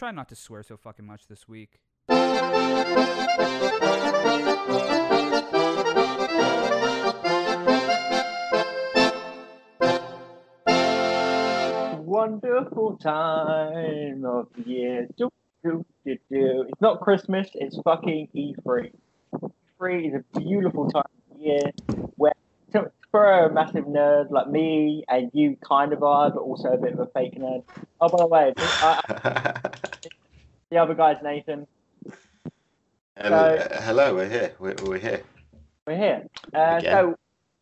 Try not to swear so fucking much this week. Wonderful time of year. Do, do, do, do. It's not Christmas, it's fucking E3. E3 is a beautiful time of year where, to- for a massive nerd like me, and you kind of are, but also a bit of a fake nerd. Oh, by the way, uh, the other guy's Nathan. hello, So- uh, hello, we're here. We're, we're here. We're here. Uh, so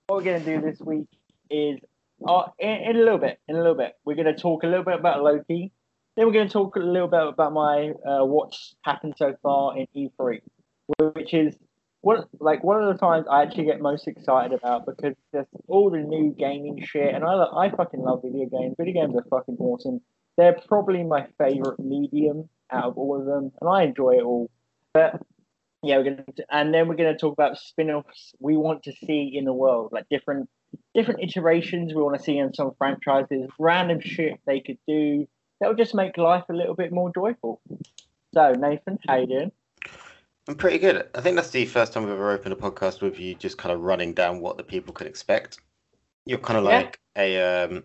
what we're going to do this week is, uh, in, in a little bit, in a little bit, we're going to talk a little bit about Loki. Then we're going to talk a little bit about my uh, what's happened so far in E3, which is one like one of the times I actually get most excited about because just all the new gaming shit, and I I fucking love video games. Video games are fucking awesome. They're probably my favorite medium out of all of them, and I enjoy it all. But yeah, we're gonna and then we're gonna talk about spin-offs we want to see in the world, like different different iterations we want to see in some franchises, random shit they could do that would just make life a little bit more joyful. So Nathan, how you doing? I'm pretty good. I think that's the first time we've ever opened a podcast with you just kind of running down what the people could expect. You're kind of Yeah. like a um,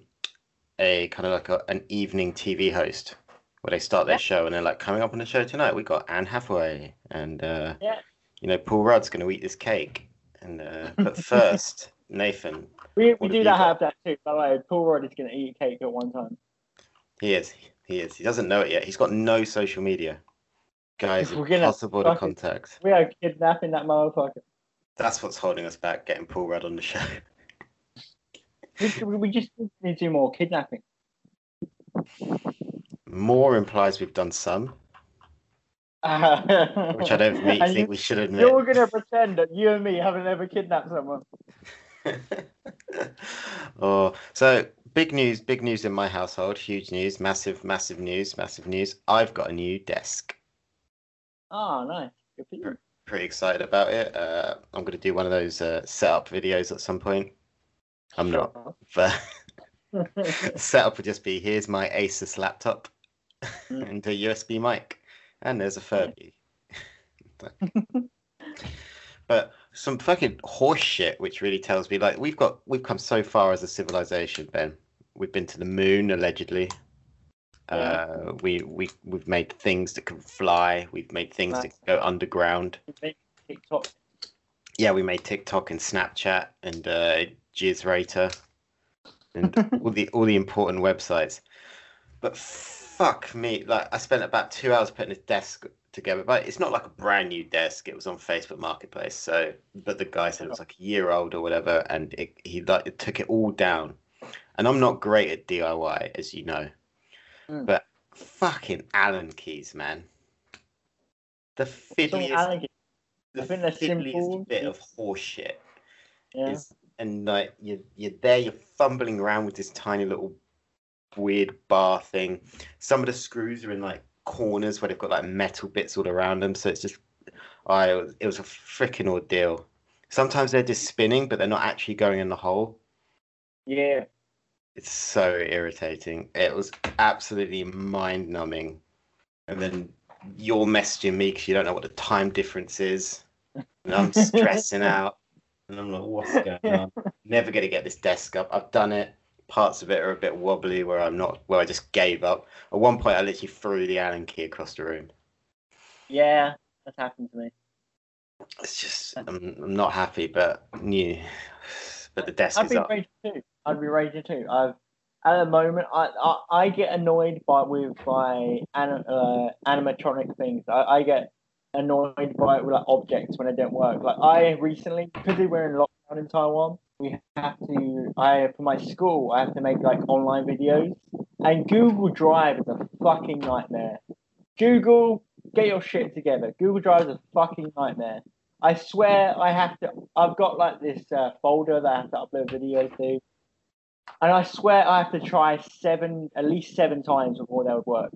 a kind of like a, an evening TV host where they start their Yeah. show and they're like, coming up on the show tonight, we got Anne Hathaway and uh, Yeah. you know Paul Rudd's going to eat this cake. And uh, but first, Nathan, We, we do that have that too. By the way, Paul Rudd is gonna eat cake at one time. he is he is he doesn't know it yet. He's got no social media. Guys, We're gonna impossible to contact. We are kidnapping that motherfucker. That's what's holding us back, getting Paul Rudd on the show. We, we just need to do more kidnapping. More implies we've done some, Which I don't think, you, we should admit. you're gonna pretend that you and me haven't ever kidnapped someone. oh, so big news, big news in my household. Huge news, massive, massive news, massive news. I've got a new desk. Oh, nice. Good for you. Pretty excited about it. Uh, I'm going to do one of those uh, setup videos at some point. I'm not, but setup would just be here's my Asus laptop. And a USB mic, and there's a Furby. but some fucking horse shit, which really tells me like we've got we've come so far as a civilization, Ben. We've been to the moon allegedly. Uh, we we we've made things that can fly. We've made things that can go underground. TikTok. Yeah, we made TikTok and Snapchat and uh, Jizzrator and all the all the important websites. But fuck me, like I spent about two hours putting this desk together. But it's not like a brand new desk. It was on Facebook Marketplace. So, but the guy said it was like a year old or whatever, and it, he like it took it all down. And I'm not great at DIY, as you know, Mm. but fucking Allen keys, man. The fiddliest the I think they're fiddliest bit of horseshit. Yeah. is and like you're you're there you're fumbling around with this tiny little weird bar thing. Some of the screws are in like corners where they've got like metal bits all around them so it's just I it was, it was a freaking ordeal. Sometimes they're just spinning but they're not actually going in the hole. Yeah. it's so irritating. It was absolutely mind numbing and then you're messaging me because you don't know what the time difference is. And i'm stressing out. And i'm like what's going on? Never going to get this desk up. I've done it parts of it are a bit wobbly where i'm not where i just gave up at one point i literally threw the allen key across the room Yeah. That's happened to me. it's just i'm, I'm not happy but new but the desk I'd is be up raging too. I'd be raging too. I've at the moment I I, I get annoyed by with by anim, uh, animatronic things. I, I get annoyed by like objects when they don't work. Like I recently because we were in lockdown in Taiwan, we have to I for my school I have to make like online videos And Google Drive is a fucking nightmare. Google, get your shit together. Google Drive is a fucking nightmare. I swear I have to. I've got like this uh, folder that I have to upload videos to, and I swear I have to try seven, at least seven times before they would work.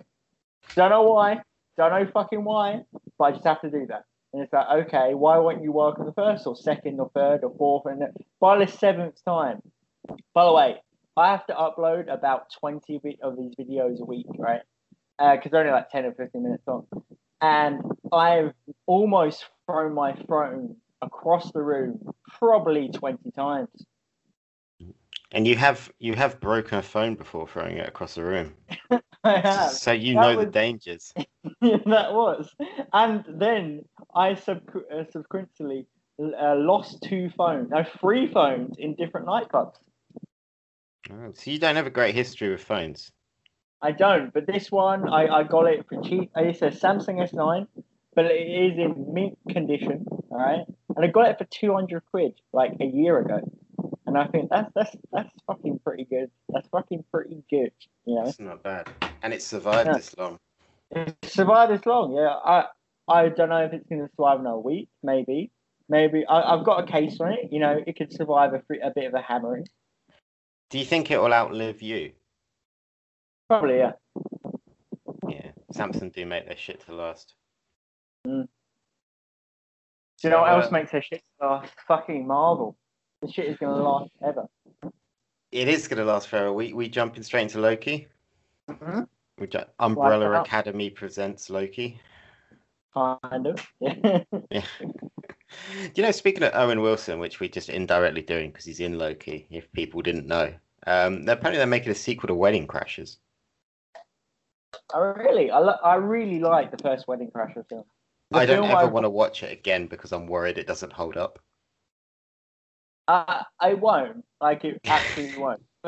Don't know why. Don't know fucking why, but I just have to do that. And it's like, okay, why won't you work on the first or second or third or fourth? And by the seventh time, by the way, I have to upload about 20 of these videos a week, right? Because uh, they're only like 10 or 15 minutes long. And I've almost thrown my phone across the room probably 20 times. And you have you have broken a phone before throwing it across the room. I have. So you That know was- the dangers. yeah, that was. And then I sub- uh, subsequently uh, lost two phones, no, three phones in different nightclubs. Oh, So you don't have a great history with phones. I don't, but this one I, I got it for cheap. Uh, It's a Samsung S9, but it is in mint condition, all right. And I got it for two hundred quid like a year ago, and I think that's that's that's fucking pretty good. That's fucking pretty good, you know. It's not bad, and it survived Yeah. this long. It survived this long, yeah. I I don't know if it's going to survive another week, maybe, maybe. I, I've got a case on it. You know, it could survive a, a bit of a hammering. Do you think it will outlive you? Probably, yeah. Yeah, Samsung do make their shit to last. Do you know what Uh, else makes their shit last? Fucking Marvel. The shit is going to last ever. It is going to last for a week. We jumping straight into Loki. Mm-hmm. We ju- Umbrella. Academy presents Loki. Kind of. Yeah. Yeah. Do you know, speaking of Owen Wilson, which we're just indirectly doing because he's in Loki, if people didn't know, um, apparently they're making a sequel to Wedding Crashers. I really, I, lo- I really like the first Wedding Crasher film. The I don't film ever I- want to watch it again because I'm worried it doesn't hold up. I, I won't. Like it absolutely won't.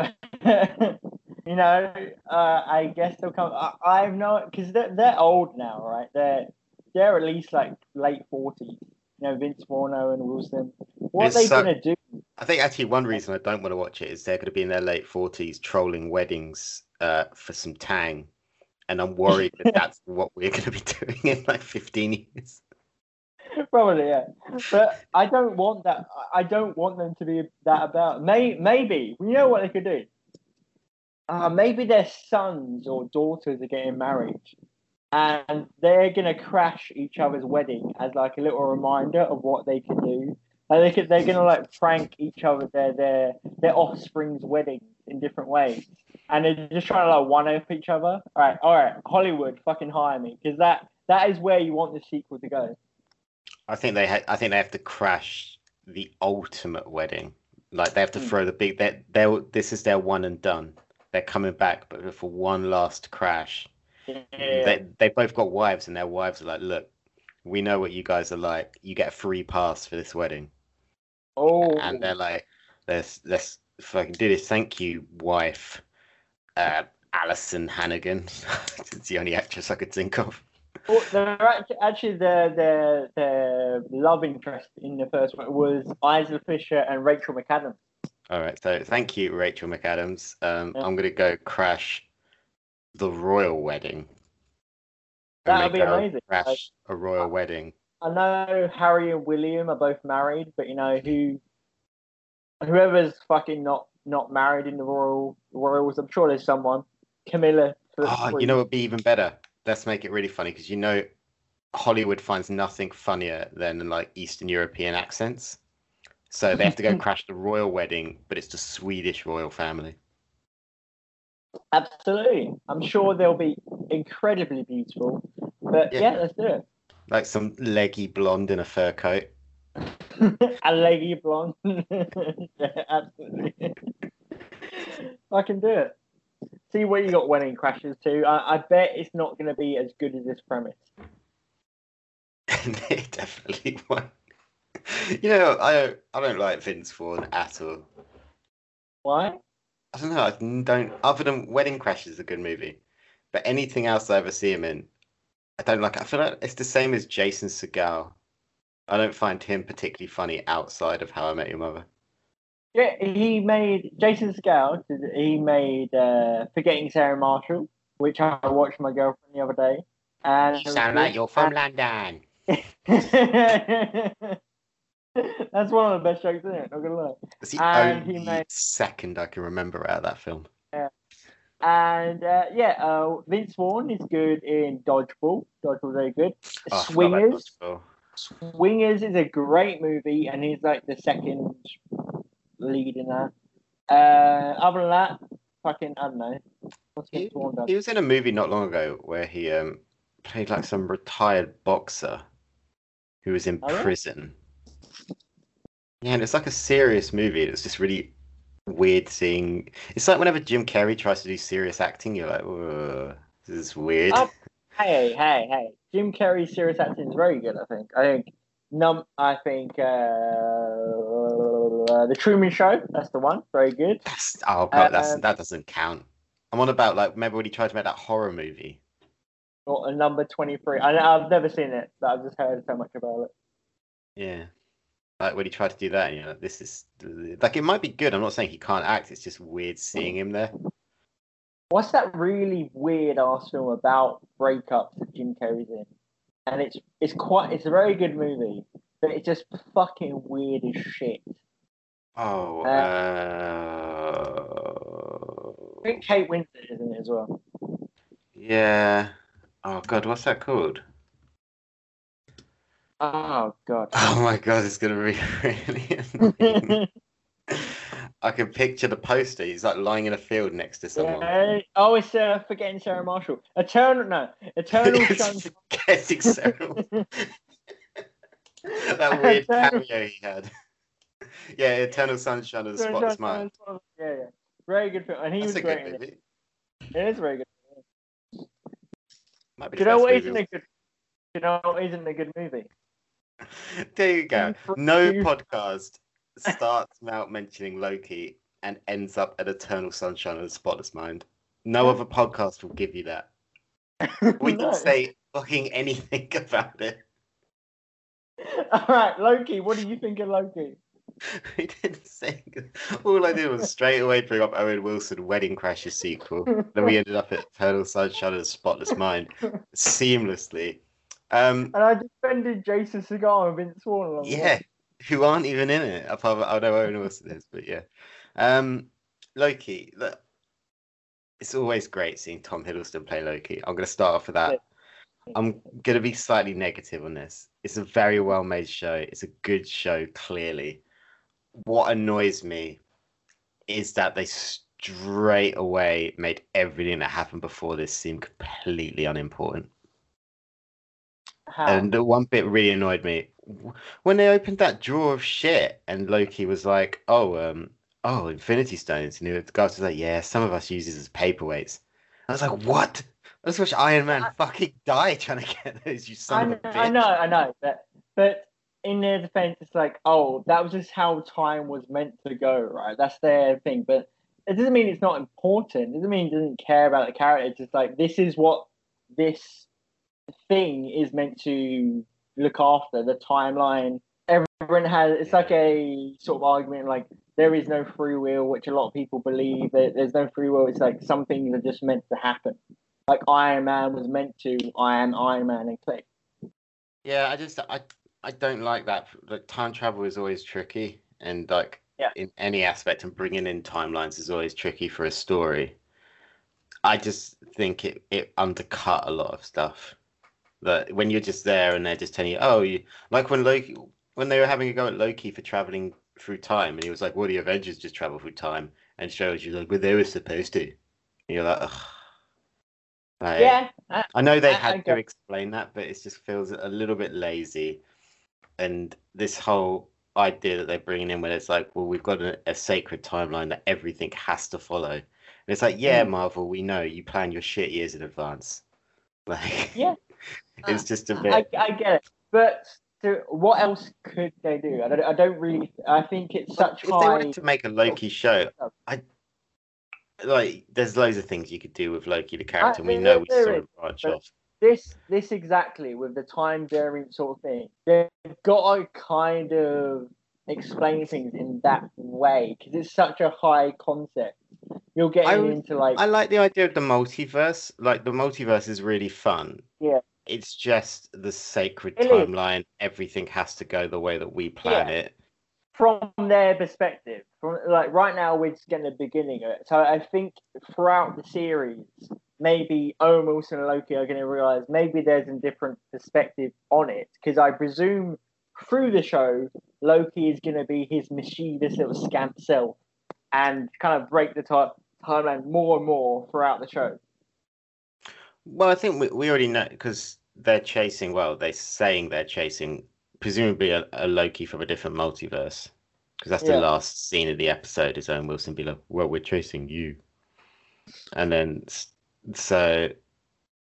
you know, uh, I guess they'll come. I, have no because they're they're old now, right? They're they're at least like late forties. You know, Vince Vaughn, and Wilson. What It's are they so- gonna do? I think actually one reason I don't want to watch it is they're going to be in their late 40s trolling weddings uh, for some tang. And I'm worried that that's what we're going to be doing in like 15 years. Probably, yeah. But I don't want that. I don't want them to be that about. May maybe you know what they could do. Uh, maybe their sons or daughters are getting married, and they're gonna crash each other's wedding as like a little reminder of what they can do. Like they could, they're gonna like prank each other their their their offspring's weddings in different ways, and they're just trying to like one up each other. All right, all right, Hollywood, fucking hire me because that that is where you want the sequel to go. I think they ha- I think they have to crash the ultimate wedding. Like they have to Hmm. throw the big. They they this is their one and done. They're coming back, but for one last crash. Yeah. They they both got wives, and their wives are like, "Look, we know what you guys are like. You get a free pass for this wedding." Oh, and they're like, "Let's let's fucking do this." Thank you, wife. Uh, Alyson Hannigan. it's the only actress I could think of. Well, they're actually, actually their their their love interest in the first one was Isla Fisher and Rachel McAdams. All right, so thank you, Rachel McAdams. Um, Yeah. I'm gonna go crash the royal wedding. That would be amazing. Crash Like, a royal wedding. I know Harry and William are both married, but you know who, whoever's fucking not not married in the royal royals, I'm sure there's someone. Camilla. for- Oh, you know what would be even better? Let's make it really funny because you know Hollywood finds nothing funnier than like Eastern European accents. So they have to go crash the royal wedding, but it's the Swedish royal family. Absolutely, I'm sure they'll be incredibly beautiful. But Yeah. yeah, let's do it. Like some leggy blonde in a fur coat. a leggy blonde. yeah, absolutely. I can do it. See where you got wedding crashes too. I, I bet it's not going to be as good as this premise. they definitely won. You know, I don't, I don't like Vince Vaughn at all. Why? I don't know. I don't. Other than Wedding Crash is a good movie, but anything else I ever see him in, I don't like. it. I feel like it's the same as Jason Segel. I don't find him particularly funny outside of How I Met Your Mother. Yeah, he made Jason Segel. He made uh, Forgetting Sarah Marshall, which I watched with my girlfriend the other day. And You sound like you're from London. That's one of the best jokes in it. Not gonna lie. It's the And he only made- second I can remember out of that film. And uh, yeah, uh, Vince Vaughn is good in Dodgeball. Dodgeball very good. Oh, I forgot about Swingers. Swingers is a great movie, and he's like the second lead in that. Uh, other than that, fucking I don't know. Vince He was in a movie not long ago where he um played like some retired boxer who was in Oh, prison. Yeah, and it's like a serious movie. It's just really weird seeing. It's like whenever Jim Carrey tries to do serious acting, you're like, this is weird. Oh. Hey, hey, hey! Jim Carrey's serious acting is very good. I think. I think. Num. I think. Uh, the Truman Show. That's the one. Very good. That's, oh god, that's Um, that doesn't count. I'm on about like remember when he tried to make that horror movie. Or a number twenty-three. I, I've never seen it, but I've just heard so much about it. Yeah. Like when he tried to do that, you know, like, this is like it might be good. I'm not saying he can't act. It's just weird seeing him there. What's that really weird ass film about breakups that Jim Carrey's in? And it's it's quite it's a very good movie, but it's just fucking weird as shit. Oh, Uh, uh, I think Kate Winslet is in it as well. yeah. Oh god, what's that called? Oh god. Oh my god, it's gonna be really. I can picture the poster. He's like lying in a field next to someone. Yeah. Oh, it's uh, forgetting Sarah Marshall. Eternal, no, Eternal. Forgetting Sarah. that weird Eternal- cameo he had. Yeah, Eternal Sunshine of the Spotless Mind. Yeah, yeah, very good film, and he That's was great it. It is very good. Might be you know what isn't a good? You know what isn't a good movie? There you go. No podcast starts out mentioning Loki and ends up at Eternal Sunshine of the Spotless Mind. No other podcast will give you that. We No. didn't say fucking anything about it. All right, Loki. What do you think of Loki? We didn't say. All I did was straight away bring up Owen Wilson Wedding Crashers sequel. then we ended up at Eternal Sunshine of the Spotless Mind seamlessly. Um, And I defended Jason Segel and Vince the yeah, who aren't even in it. Apart from, I know Owen Wilson is, but yeah. Um, Loki. It's always great seeing Tom Hiddleston play Loki. I'm going to start off with that. I'm going to be slightly negative on this. It's a very well made show. It's a good show, clearly. What annoys me is that they straight away made everything that happened before this seem completely unimportant. How? And the one bit really annoyed me when they opened that drawer of shit, and Loki was like, "Oh, um, oh, Infinity Stones," and the guy was like, "Yeah, some of us use it as paperweights." I was like, "What?" I just wish Iron Man I- fucking die trying to get those. You I son know, of a bitch. I know, I know, but but in their defense, it's like, oh, that was just how time was meant to go, right? That's their thing, but it doesn't mean it's not important. It doesn't mean it doesn't care about the character. It's just like this is what this thing is meant to look after the timeline. Everyone has. It's like a sort of argument like there is no free will, which a lot of people believe that there's no free will. It's like some things are just meant to happen. Like Iron Man was meant to. I am Iron Man and click. Yeah, I just I I don't like that. Like time travel is always tricky, and like Yeah. in any aspect, and bringing in timelines is always tricky for a story. I just think it it undercut a lot of stuff. That when you're just there and they're just telling you, oh, you like when Loki when they were having a go at Loki for traveling through time, and he was like, well, the Avengers just travel through time, and shows you like, well, they were supposed to. And you're like, ugh. Like, Yeah, I, I know they I- I had to get- explain that, but it just feels a little bit lazy. And this whole idea that they're bringing in, where it's like, well, we've got a, a sacred timeline that everything has to follow. And it's like, yeah, Mm. Marvel, we know you plan your shit years in advance. Like, Yeah. it's just a bit. I, I get it, but so what else could they do? I don't, I don't really. I think it's such if they wanted to make a Loki show, I like, there's loads of things you could do with Loki the character. and we know we saw him branch but- off. This this exactly with the time variant sort of thing. They've got to kind of explain things in that way because it's such a high concept. You're getting I into like I like the idea of the multiverse. Like the multiverse is really fun. Yeah. It's just the sacred It is. timeline. Everything has to go the way that we plan Yeah. it. from their perspective. From like right now, we're just getting the beginning of it. So I think throughout the series, maybe Owen Wilson and Loki are going to realize maybe there's a different perspective on it. Because I presume through the show, Loki is going to be his mischievous little scamp self and kind of break the ti- timeline more and more throughout the show. Well, I think we, we already know because they're chasing. Well, they're saying they're chasing presumably a, a Loki from a different multiverse because that's Yeah. the last scene of the episode. Is Owen Wilson be like, "Well, we're chasing you," and then so,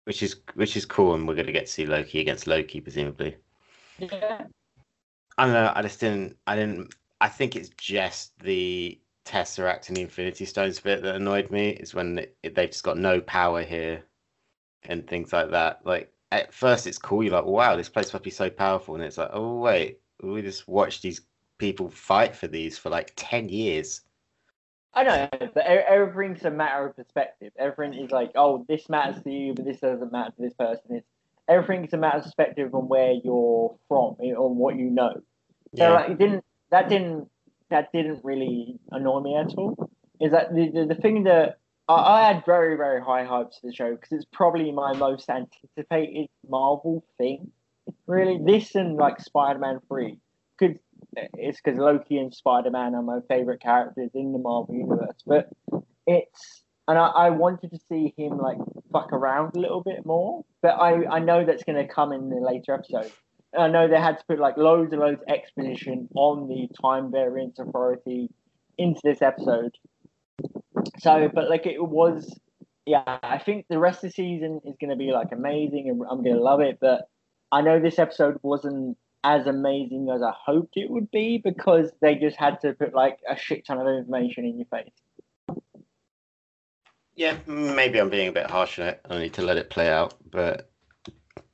which is which is cool, and we're gonna get to see Loki against Loki presumably. Yeah. I don't know. I just didn't. I didn't. I think it's just the Tesseract and the Infinity Stones bit that annoyed me. Is when it, they've just got no power here, and things like that. Like at first, it's cool. You're like, wow, this place must be so powerful, and it's like, oh wait, we just watched these people fight for these for like ten years. I know, but everything's a matter of perspective. Everything is like, oh, this matters to you, but this doesn't matter to this person. It's everything's a matter of perspective on where you're from, eh, on what you know. So like, it didn't that didn't that didn't really annoy me at all. Is that the the, the thing that I, I had very very high hopes for the show because it's probably my most anticipated Marvel thing. Really, this and like Spider Man Three, because it's because Loki and Spider Man are my favorite characters in the Marvel universe. But it's and I, I wanted to see him like fuck around a little bit more. But I I know that's going to come in the later episode. I know they had to put like loads and loads of exposition on the time variance authority into this episode. So, but like it was, yeah, I think the rest of the season is going to be like amazing and I'm going to love it. But I know this episode wasn't as amazing as I hoped it would be because they just had to put like a shit ton of information in your face. Yeah, maybe I'm being a bit harsh on it. I need to let it play out. But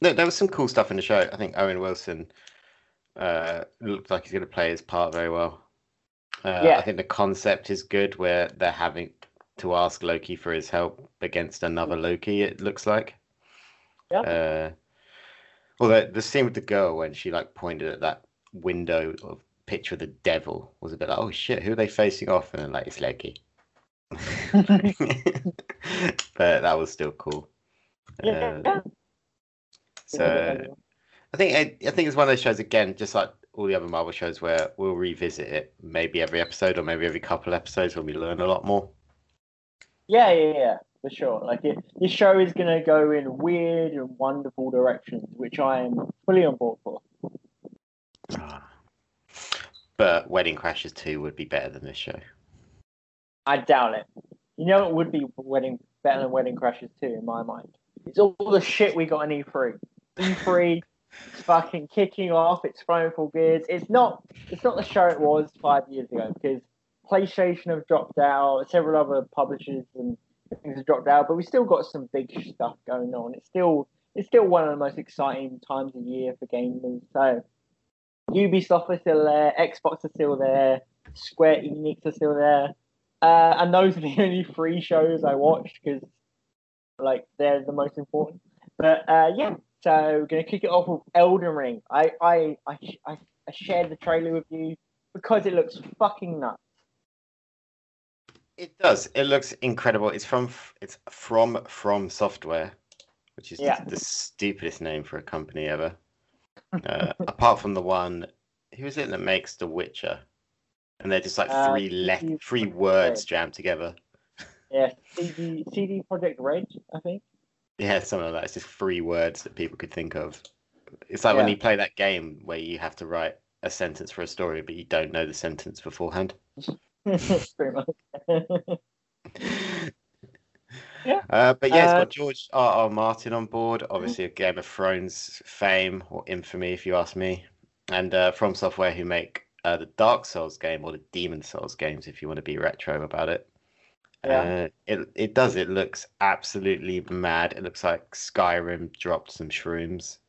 no, there was some cool stuff in the show. I think Owen Wilson uh, looked like he's going to play his part very well. Uh, Yeah. I think the concept is good where they're having to ask Loki for his help against another Loki, it looks like. Yeah. Uh, although the scene with the girl when she like pointed at that window of picture of the devil was a bit like, oh shit, who are they facing off? And then like, it's Loki. but that was still cool. Yeah. Uh, so I think I, I think it's one of those shows again, just like all the other Marvel shows, where we'll revisit it maybe every episode or maybe every couple episodes when we learn a lot more. Yeah, yeah, yeah, for sure. Like it, this show is going to go in weird and wonderful directions, which I am fully on board for. Ah. But Wedding Crashers 2 would be better than this show. I doubt it. You know, it would be wedding better than Wedding Crashes Two in my mind. It's all the shit we got in E3. E3, it's fucking kicking off. It's throwing full gears. It's not. It's not the show it was five years ago because PlayStation have dropped out. Several other publishers and things have dropped out, but we still got some big stuff going on. It's still. It's still one of the most exciting times of year for gamers. So, Ubisoft are still there. Xbox are still there. Square Enix are still there. Uh, and those are the only three shows I watched because, like, they're the most important. But uh, yeah, so we're gonna kick it off with Elden Ring. I I, I I I shared the trailer with you because it looks fucking nuts. It does. It looks incredible. It's from it's from From Software, which is the- Yeah. the, stupidest name for a company ever. Uh, apart from the one, who is it that makes The Witcher? And they're just like Uh, three CD three words jammed together. Yeah, CD CD Projekt Red, I think. Yeah, something like that. It's just three words that people could think of. It's like when you play that game where you have to write a sentence for a story, but you don't know the sentence beforehand. Pretty much. Yeah. Uh, but yeah, it's Uh, got George R. R. Martin on board, obviously a Game of Thrones fame or infamy, if you ask me, and uh, from Software who make uh, the Dark Souls game or the Demon Souls games, if you want to be retro about it. Yeah. Uh, it it does. It looks absolutely mad. It looks like Skyrim dropped some shrooms.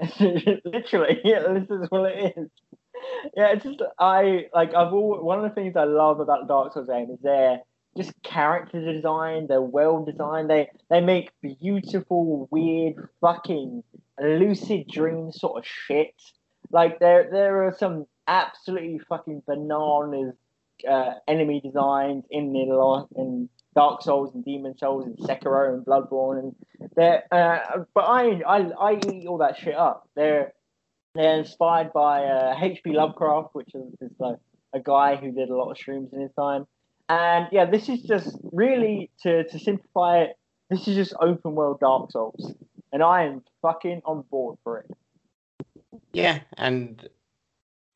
Literally, yeah, this is what it is. Yeah, it's just I like I've all one of the things I love about Dark Souls game is their just character design. They're well designed. They they make beautiful, weird, fucking lucid dream sort of shit. Like there there are some absolutely fucking bananas uh, enemy designs in the in Dark Souls and Demon Souls and Sekiro and Bloodborne and they're uh, but I I I eat all that shit up. They're they're inspired by uh, H.P. Lovecraft, which is, is like a guy who did a lot of streams in his time. And yeah, this is just really to to simplify it. This is just open world Dark Souls, and I am fucking on board for it. Yeah, and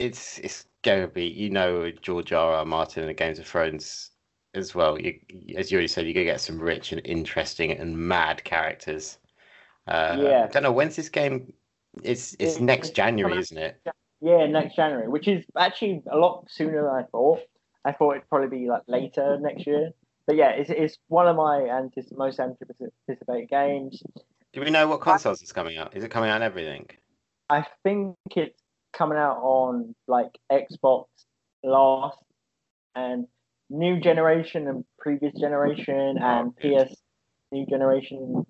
it's it's gonna be you know George R. R. Martin and the Games of Thrones as well. You, as you already said, you're gonna get some rich and interesting and mad characters. Uh, Yeah. I don't know when's this game. It's it's Yeah, next it's January, isn't it? Yeah, next January, which is actually a lot sooner than I thought. I thought it'd probably be like later next year. But yeah, it's, it's one of my antis- most anticipated games. Do we know what consoles it's coming out? Is it coming out on everything? I think it's coming out on like Xbox last and new generation and previous generation oh, and. PS new generation,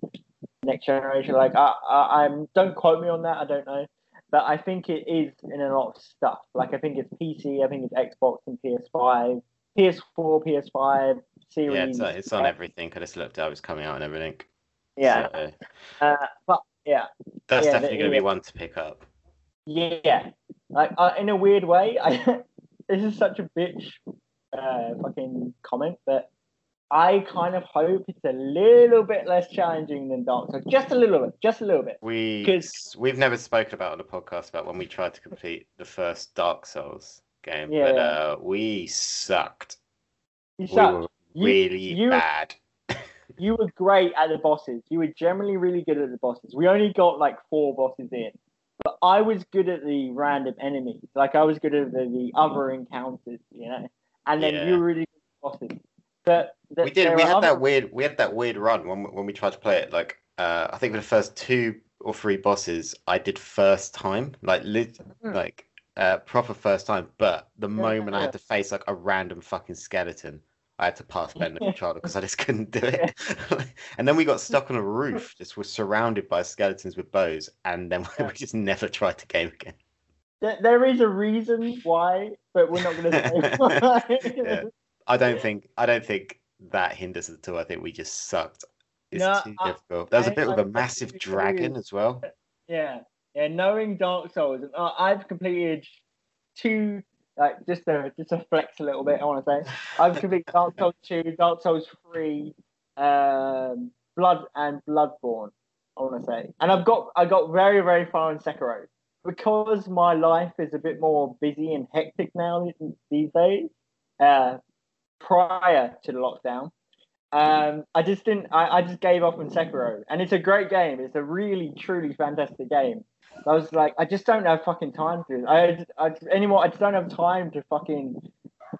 next generation. Like I, I, I'm don't quote me on that. I don't know, but I think it is in a lot of stuff. Like I think it's PC, I think it's Xbox and PS5, PS4, PS5 series. Yeah, it's, uh, it's on uh, everything. I just looked up. It's coming out on everything. Yeah, So, uh, but yeah, that's Yeah, definitely going to be one to pick up. Yeah, like uh, in a weird way, I this is such a bitch uh, fucking comment, but I kind of hope it's a little bit less challenging than Dark Souls, just a little bit, just a little bit. We because we've never spoken about on the podcast about when we tried to complete the first Dark Souls game, Yeah, but uh, we sucked. You We were You- really you- bad. You were great at the bosses. You were generally really good at the bosses. We only got like four bosses in, but I was good at the random enemies. Like I was good at the, the other encounters, you know. And then Yeah. you were really good at bosses. But th- we did. We had other- that weird. We had that weird run when when we tried to play it. Like uh, I think for the first two or three bosses, I did first time, like lit, Mhm. like uh, proper first time. But the Yeah, moment I had to face like a random fucking skeleton, I had to pass Ben the controller because I just couldn't do it. and then we got stuck on a roof, just was surrounded by skeletons with bows, and then Yeah. we just never tried the game again. There, there is a reason why, but we're not going to say why. Yeah. I don't think I don't think that hinders us at all. I think we just sucked. It's No, too I- difficult. There was a bit with a massive dragon as well. Yeah, yeah. Knowing Dark Souls, and uh, I've completed two. Like just to just to flex a little bit, I want to say I've completed Dark Souls two, Dark Souls three, um, Blood and Bloodborne. I want to say, and I've got I got very very far in Sekiro because my life is a bit more busy and hectic now these- these days. Uh, prior to the lockdown, um, I just didn't. I, I just gave up on Sekiro, and it's a great game. It's a really, truly fantastic game. I was like, I just don't have fucking time to. I, I anymore. I just don't have time to fucking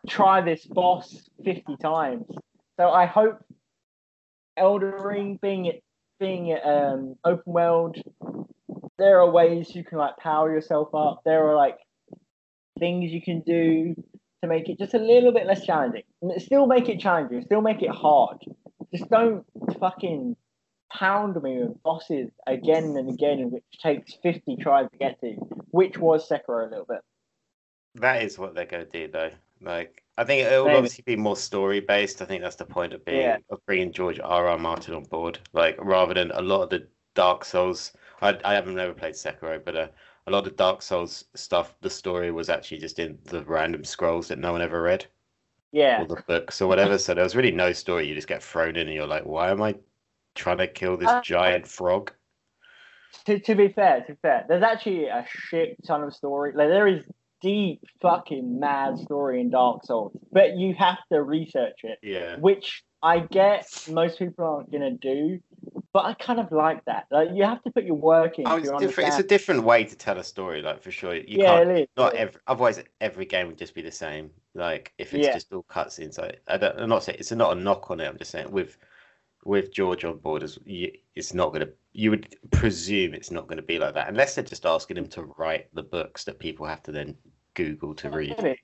try this boss fifty times. So I hope Elden Ring being it being um open world, there are ways you can like power yourself up. There are like things you can do to make it just a little bit less challenging. Still make it challenging. Still make it hard. Just don't fucking pound me with bosses again and again, which takes 50 tries to get to, which was Sekiro a little bit. That is what they're going to do, though. Like, I think it will Maybe. obviously be more story based. I think that's the point of being Yeah. of bringing George R. R. Martin on board. Like, rather than a lot of the Dark Souls. I I haven't never played Sekiro, but uh, a lot of Dark Souls stuff. The story was actually just in the random scrolls that no one ever read, Yeah. or the books or whatever. so there was really no story. You just get thrown in, and you're like, why am I trying to kill this Uh, giant frog? To, to be fair, to be fair, there's actually a shit ton of story. Like there is deep fucking mad story in Dark Souls, but you have to research it. Yeah. which I get most people aren't gonna do, but I kind of like that. Like you have to put your work in Oh, it's different. It's a different way to tell a story, like for sure. You yeah, can't it is. not every otherwise every game would just be the same like if it's Yeah. just all cutscenes I, I don't i'm not saying it's not a knock on it i'm just saying with with george on board as it's not to you would presume it's not going to be like that unless they're just asking him to write the books that people have to then Google to read.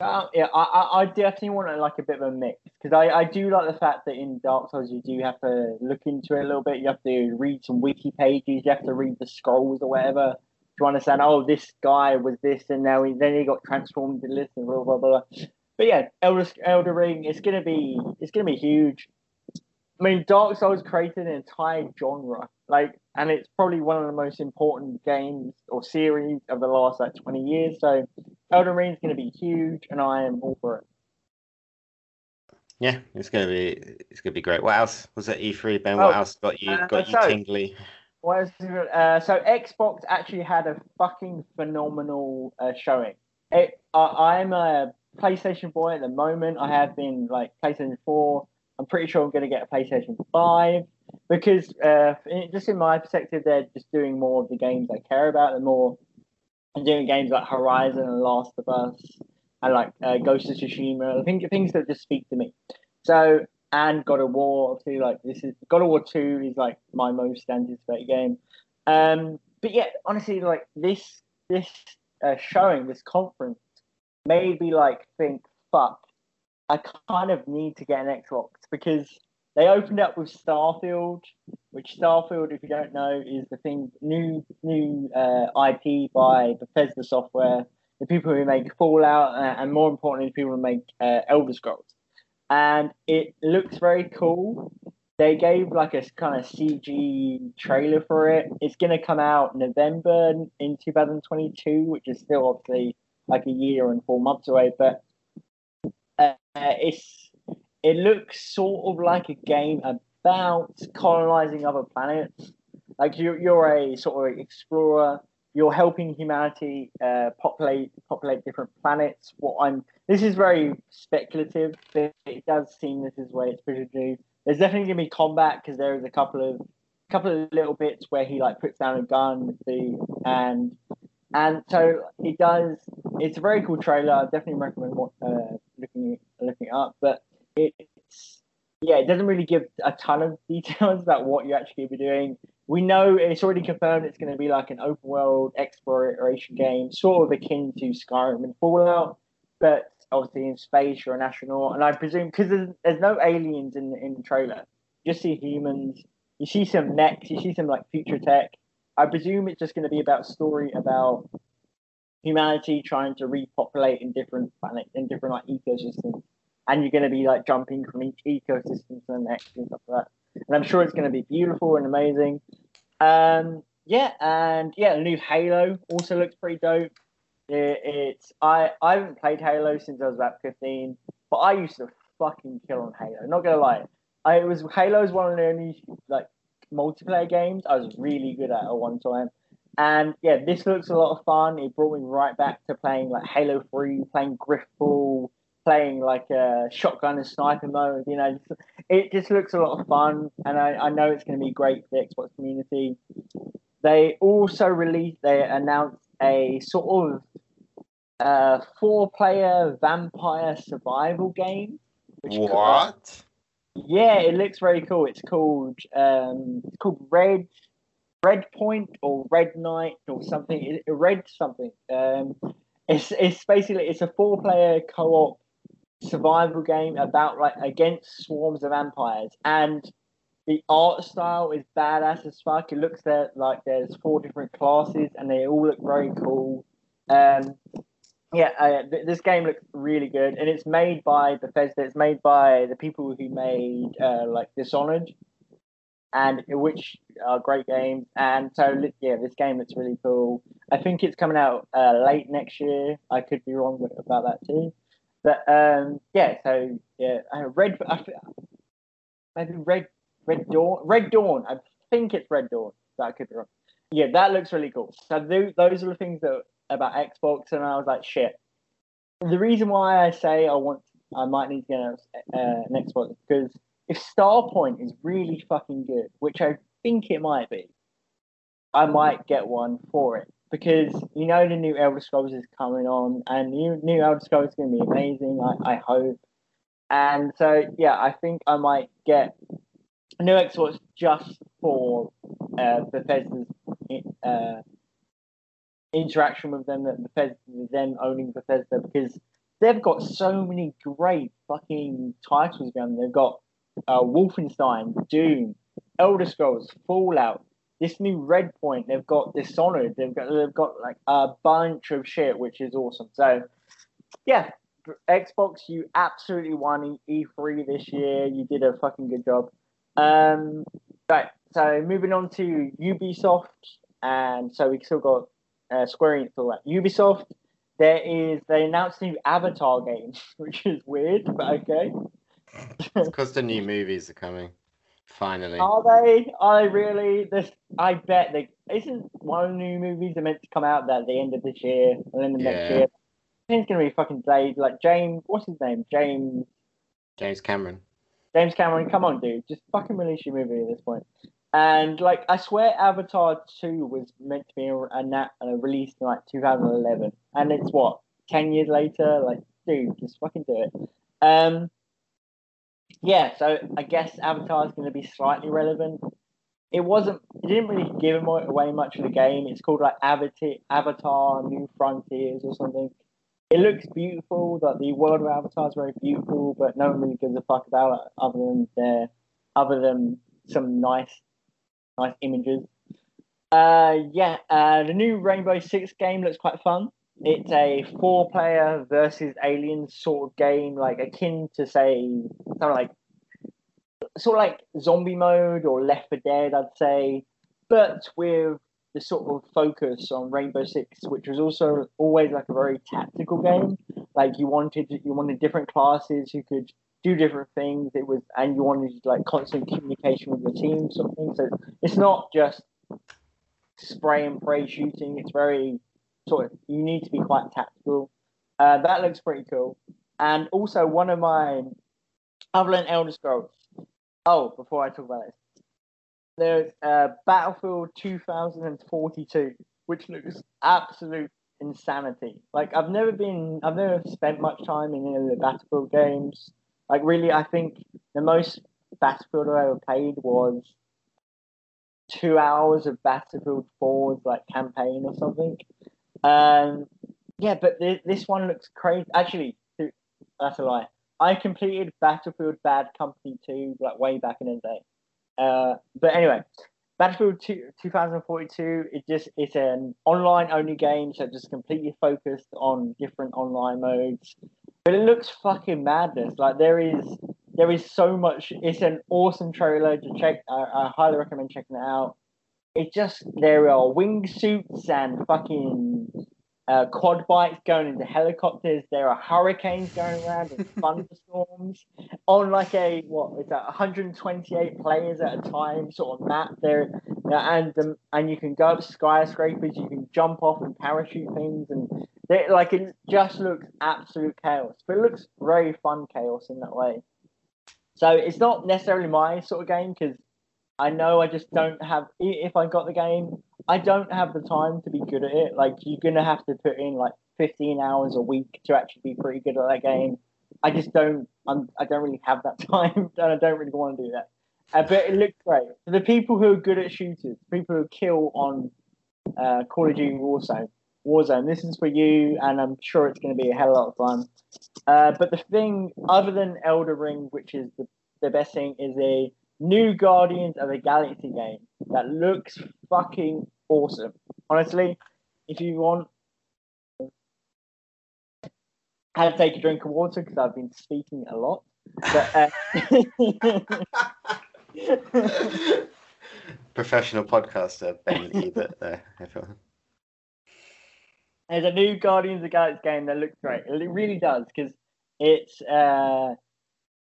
Uh, yeah, I, I, I definitely want to like a bit of a mix because I, I do like the fact that in Dark Souls you do have to look into it a little bit. You have to read some wiki pages. You have to read the scrolls or whatever to understand. Oh, this guy was this, and now he then he got transformed to this, and blah blah blah. But yeah, Elder Elder Ring. It's gonna be it's gonna be huge. I mean, Dark Souls created an entire genre, like, and it's probably one of the most important games or series of the last like twenty years. So, Elden Ring is going to be huge, and I am all for it. Yeah, it's gonna be it's gonna be great. What else was at E3, Ben? What Oh, else got you uh, got you so- tingly? What is it? Uh, so Xbox actually had a fucking phenomenal uh, showing. It, I I'm a PlayStation boy at the moment. I have been like PlayStation Four. I'm pretty sure I'm going to get a PlayStation Five because uh, just in my perspective, they're just doing more of the games I care about. They're more and doing games like Horizon and Last of Us and like uh, Ghost of Tsushima. I think things that just speak to me. So and God of War, obviously, like this is God of War Two is like my most anticipated game. Um, but yeah, honestly, like this this uh, showing, this conference, made me like think, fuck, I kind of need to get an Xbox because they opened up with Starfield, which Starfield, if you don't know, is the thing new new uh, IP by Bethesda Software, the people who make Fallout, uh, and more importantly, the people who make uh, Elder Scrolls and it looks very cool. They gave like a kind of CG trailer for it. It's gonna come out November in 2022, which is still obviously like a year and four months away. But uh, it's it looks sort of like a game about colonizing other planets. Like you, you're a sort of explorer. You're helping humanity uh, populate populate different planets. What I'm this is very speculative, but it does seem this is where it's pretty do. There's definitely gonna be combat because there is a couple of couple of little bits where he like puts down a gun the and and so it does. It's a very cool trailer. I definitely recommend what, uh, looking looking up. But it's yeah, it doesn't really give a ton of details about what you're actually be doing. We know it's already confirmed it's going to be like an open world exploration game, sort of akin to Skyrim and Fallout, but obviously in space you're an astronaut. And I presume because there's, there's no aliens in the, in the trailer, you just see humans. You see some mechs, you see some like future tech. I presume it's just going to be about story about humanity trying to repopulate in different planets, in different like ecosystems, and you're going to be like jumping from each ecosystem to the next and stuff like that. And I'm sure it's going to be beautiful and amazing. Um, yeah, and yeah, the new Halo also looks pretty dope. It, it's I I haven't played Halo since I was about 15, but I used to fucking kill on Halo. Not gonna lie, I it was Halo is one of the only like multiplayer games I was really good at at one time. And yeah, this looks a lot of fun. It brought me right back to playing like Halo 3, playing Grifball, playing like a shotgun and sniper mode. You know, it just looks a lot of fun, and I, I know it's going to be great for the Xbox community. They also released, they announced a sort of uh, four-player vampire survival game. Which What? yeah, it looks very cool. It's called um, it's called Red Red Point or Red Knight or something. Red something. Um, it's it's basically it's a four-player co-op survival game about like against swarms of vampires and the art style is badass as fuck. It looks that like there's four different classes and they all look very cool. Um, yeah, uh, th- this game looks really good, and it's made by Bethesda. It's made by the people who made uh, like Dishonored, and which are great games. And so yeah, this game looks really cool. I think it's coming out uh, late next year. I could be wrong about that too, but um, yeah. So yeah, uh, Red. I, maybe Red Red Dawn. Red Dawn. I think it's Red Dawn. That could be wrong. Yeah, that looks really cool. So th- those are the things that about Xbox, and I was like, shit. The reason why I say I want, I might need to get uh, an Xbox because if Starpoint is really fucking good, which I think it might be, I might get one for it because you know the new Elder Scrolls is coming on, and new new Elder Scrolls is going to be amazing. I, I hope, and so yeah, I think I might get new Xbox just for uh, Bethesda's uh, interaction with them that Bethesda them owning Bethesda because they've got so many great fucking titles going. They've got uh, Wolfenstein, Doom, Elder Scrolls, Fallout, this new Red Point. They've got Dishonored. They've got they've got like a bunch of shit, which is awesome. So, yeah, Xbox, you absolutely won E3 this year. You did a fucking good job. Um, right. So moving on to Ubisoft, and so we still got uh, Square Enix all that. Ubisoft, there is they announced a new Avatar game, which is weird, but okay. It's because the new movies are coming. Finally. Are they? Are they really? This, I bet they. Isn't one of the new movies are meant to come out at the end of this year and then the next year? It's gonna be fucking delayed. Like James, what's his name? James. James Cameron. James Cameron, come on, dude, just fucking release your movie at this point. And like, I swear, Avatar Two was meant to be a, a, nat- uh released in like 2011, and it's what ten years later. Like, dude, just fucking do it. Um, yeah, so I guess Avatar is going to be slightly relevant. It wasn't. It didn't really give away much of the game. It's called like Avatar, Avatar New Frontiers or something. It looks beautiful. That the world of Avatar is very beautiful, but no one really gives a fuck about it other than their, other than some nice, nice images. Uh, yeah. Uh, the new Rainbow Six game looks quite fun. It's a four-player versus aliens sort of game, like akin to say something like sort of like zombie mode or Left 4 Dead, I'd say, but with the sort of focus on Rainbow Six, which was also always like a very tactical game. Like you wanted you wanted different classes who could do different things. It was and you wanted like constant communication with your team, sort of thing. So it's not just spray and pray shooting. It's very sort of you need to be quite tactical. Uh, that looks pretty cool. And also one of my other than Elder Scrolls. Oh, before I talk about this, there's uh, Battlefield 2042, which looks absolute insanity. Like I've never been, I've never spent much time in any of the Battlefield games. Like really, I think the most Battlefield I ever played was two hours of Battlefield 4's like campaign or something. Um, yeah, but th- this one looks crazy. Actually, that's a lie. I completed Battlefield Bad Company 2 like way back in the day. Uh, but anyway, Battlefield 2, 2042, it just it's an online only game, so just completely focused on different online modes. But it looks fucking madness. Like there is there is so much. It's an awesome trailer to check. I, I highly recommend checking it out. It just there are wingsuits and fucking uh, quad bikes going into helicopters. There are hurricanes going around and thunderstorms on like a what is that 128 players at a time sort of map there, and um, and you can go up skyscrapers. You can jump off and parachute things, and they, like it just looks absolute chaos. But it looks very fun chaos in that way. So it's not necessarily my sort of game because I know I just don't have. If I got the game, I don't have the time to be good at it. Like you're gonna have to put in like 15 hours a week to actually be pretty good at that game. I just don't. I'm. I don't really have that time, and I don't really want to do that. Uh, but it looks great. For the people who are good at shooters, people who kill on uh, Call of Duty Warzone, Warzone, this is for you, and I'm sure it's going to be a hell of a lot of fun. Uh, but the thing, other than Elden Ring, which is the, the best thing, is a new Guardians of the Galaxy game that looks fucking awesome. Honestly, if you want, I had to take a drink of water because I've been speaking a lot. But, uh, Professional podcaster Ben Ebert there, everyone. there's a new Guardians of the Galaxy game that looks great. It really does because it's uh,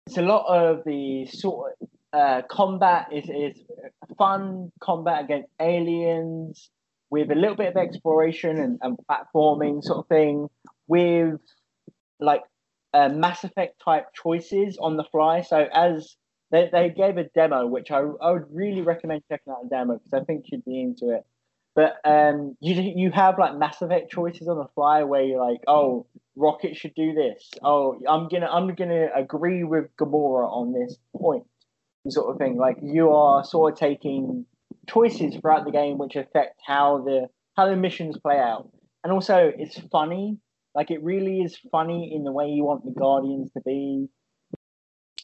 it's a lot of the sort of uh, combat is is fun combat against aliens with a little bit of exploration and, and platforming sort of thing with like uh, Mass Effect type choices on the fly. So as they, they gave a demo, which I, I would really recommend checking out a demo because I think you'd be into it. But um, you you have like Mass Effect choices on the fly where you're like, oh, Rocket should do this. Oh, I'm gonna I'm gonna agree with Gamora on this point, sort of thing. Like you are sort of taking choices throughout the game which affect how the how the missions play out. and also it's funny. Like it really is funny in the way you want the Guardians to be,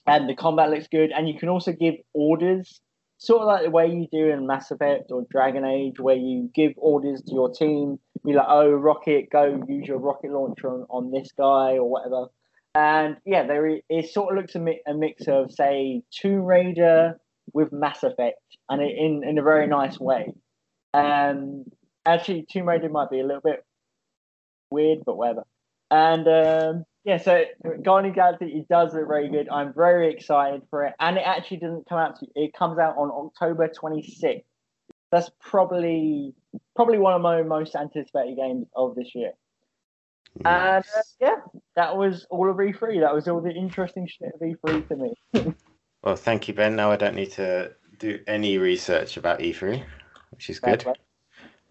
and the combat looks good. And you can also give orders, sort of like the way you do in Mass Effect or Dragon Age, where you give orders to your team. Be like, oh, rocket, go use your rocket launcher on, on this guy or whatever. And yeah, there is, it sort of looks a, mi- a mix of say Tomb Raider with Mass Effect, and it, in in a very nice way. Um, actually, Tomb Raider might be a little bit weird, but whatever. And um, yeah, so Guardian Galaxy it does look very good. I'm very excited for it, and it actually doesn't come out. To, it comes out on October 26th. That's probably probably one of my most anticipated games of this year. And uh, yeah, that was all of E3. That was all the interesting shit of E3 to me. Well, thank you, Ben. Now I don't need to do any research about E3, which is good.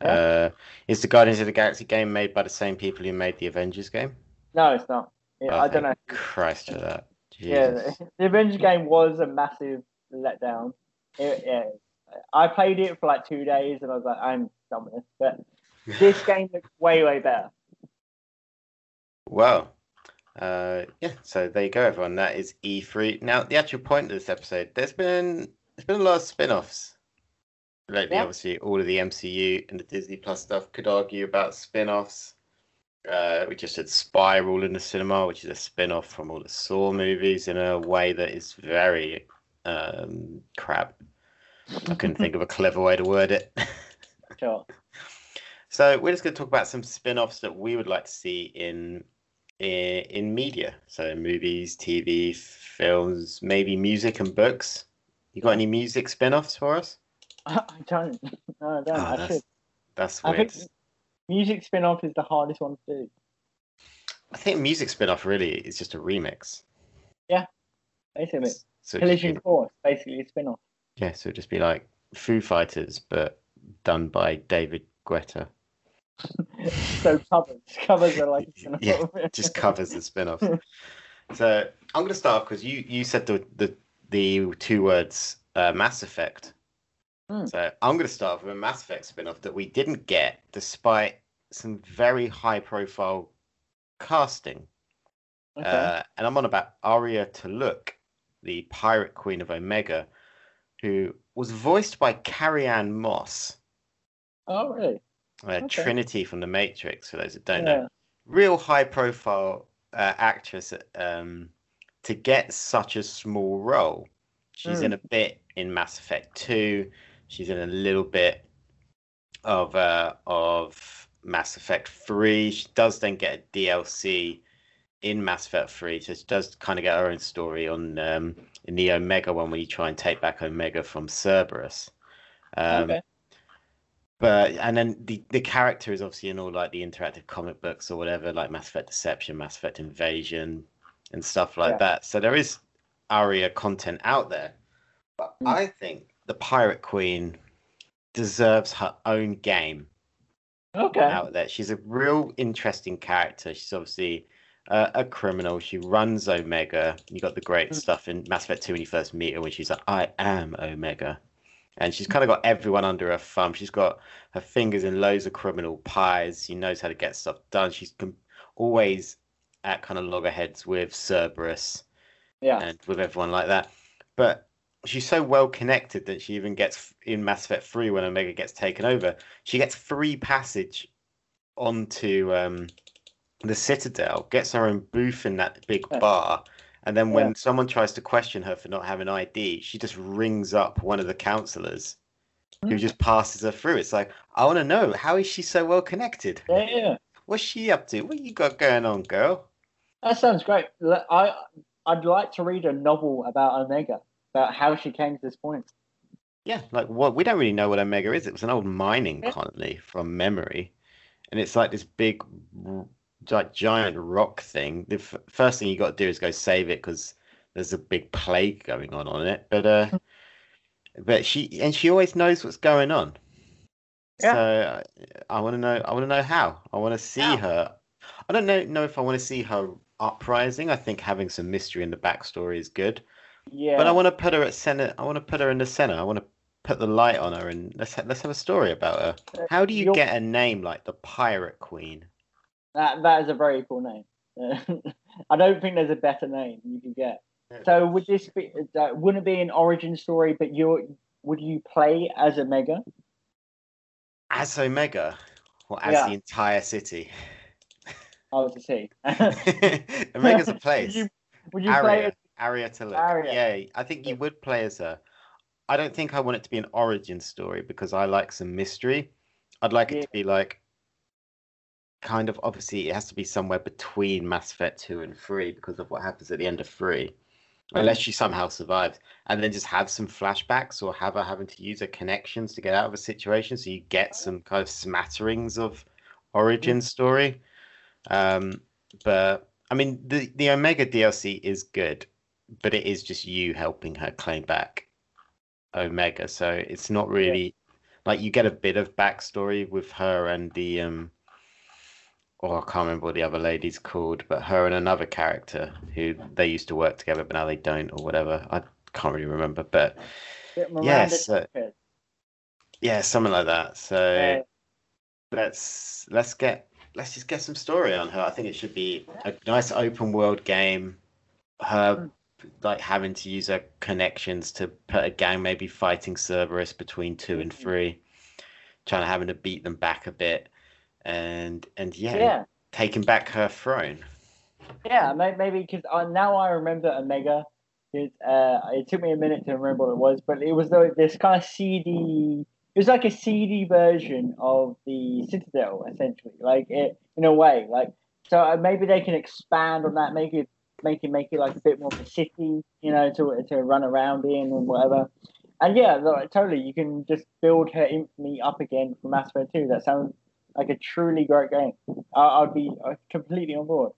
Yeah. Uh, is the Guardians of the Galaxy game made by the same people who made the Avengers game? No, it's not. Yeah, Oh, I don't know. Christ for that. Yeah, Jesus. the, the Avengers game was a massive letdown. It, yeah, I played it for like two days and I was like, I'm done with this. But this game looks way, way better. Well, uh, yeah. So there you go, everyone. That is E3. Now, the actual point of this episode, there's been there's been a lot of spin-offs lately. Yeah. Obviously, all of the MCU and the Disney Plus stuff could argue about spin-offs. Uh, we just had Spiral in the cinema, which is a spin-off from all the Saw movies in a way that is very um, crap. I couldn't think of a clever way to word it. Sure. So we're just going to talk about some spin-offs that we would like to see in in, in media. So movies, TV, films, maybe music and books. You got any music spin-offs for us? I don't. No, I don't. Oh, I that's, should. that's I weird. think music spin off is the hardest one to do. I think music spin-off really is just a remix. Yeah, basically, So Collision be, Course, basically a spin off. yeah, so it'd just be like Foo Fighters, but done by David Guetta. So covers. Covers are like. Yeah, just covers the spin-offs. so I'm going to start because you you said the the the two words uh, Mass Effect. Hmm. So I'm going to start with a Mass Effect spin-off that we didn't get despite some very high-profile casting. Okay. Uh, and I'm on about Aria T'Loak, the Pirate Queen of Omega, who was voiced by Carrie-Anne Moss, oh, really? Uh, Okay. Trinity from The Matrix. For those that don't yeah. know, real high profile uh, actress um, to get such a small role. She's Hmm. in a bit in Mass Effect 2. She's in a little bit of uh, of Mass Effect 3. She does then get a DLC in Mass Effect 3. So she does kind of get her own story on um, in the Omega one where you try and take back Omega from Cerberus. Um, okay. But and then the the character is obviously in all like the interactive comic books or whatever, like Mass Effect Deception, Mass Effect Invasion, and stuff like Yeah. that. So there is Aria content out there, but Mm. I think the Pirate Queen deserves her own game Okay. out there. She's a real interesting character. She's obviously uh, a criminal. She runs Omega. You got the great Mm. stuff in Mass Effect 2 when you first meet her when she's like, I am Omega. And she's kind of got everyone under her thumb. She's got her fingers in loads of criminal pies. She knows how to get stuff done. She's com- always at kind of loggerheads with Cerberus Yeah. and with everyone like that. But she's so well connected that she even gets in Mass Effect 3 when Omega gets taken over, she gets free passage onto um, the Citadel, gets her own booth in that big bar. And then when Yeah. someone tries to question her for not having ID, she just rings up one of the counselors who Hmm. just passes her through. It's like, I want to know, how is she so well connected? Yeah, yeah. What's she up to? What you got going on, girl? That sounds great. I'd like to read a novel about Omega, about how she came to this point. Yeah, like what we don't really know what Omega is. It was an old mining Yeah. colony from memory, and it's like this big, like giant rock thing. The f- first thing you got to do is go save it because there's a big plague going on on it. But uh, but she and she always knows what's going on. Yeah. So I, want to know. I want to know how. I want to see her. I don't know know if I want to see her uprising. I think having some mystery in the backstory is good. Yeah. But I want to put her at center. I want to put her in the center. I want to put the light on her and let's ha- let's have a story about her. Uh, How do you you're- get a name like the Pirate Queen? That that is a very cool name. I don't think there's a better name you can get. So would this be? Uh, wouldn't it be an origin story? But you're would you play as Omega? As Omega, or as Yeah. the entire city? I was to see. Omega's a place. Would you, would you play Aria, as Aria T'Loak. Aria. Yeah, I think you would play as her. I don't think I want it to be an origin story because I like some mystery. I'd like Yeah. it to be like kind of obviously it has to be somewhere between Mass Effect 2 and 3 because of what happens at the end of 3. Unless she somehow survives. And then just have some flashbacks or have her having to use her connections to get out of a situation so you get some kind of smatterings of origin story. Um, but I mean, the the Omega DLC is good, but it is just you helping her claim back Omega. So it's not really like you get a bit of backstory with her and the um. Oh, I can't remember what the other lady's called, but her and another character who they used to work together, but now they don't, or whatever. I can't really remember, but Yes, uh, Lopez? yeah, something like that. So let's let's get let's just get some story on her. I think it should be a nice open world game. Her like having to use her connections to put a gang maybe fighting Cerberus between two and Mhm. three, trying to having to beat them back a bit, and and yeah, yeah, taking back her throne. yeah, maybe because uh, now I remember Omega. It, uh, it took me a minute to remember what it was, but it was this kind of seedy. It was like a CD version of the Citadel, essentially, like it in a way. Like so, uh, maybe they can expand on that, Maybe make it make it like a bit more of a city, you know, to to run around in and whatever. And yeah, totally, you can just build her infamy up again from Mass Effect 2. That sounds like a truly great game. I, I'd be uh, completely on board.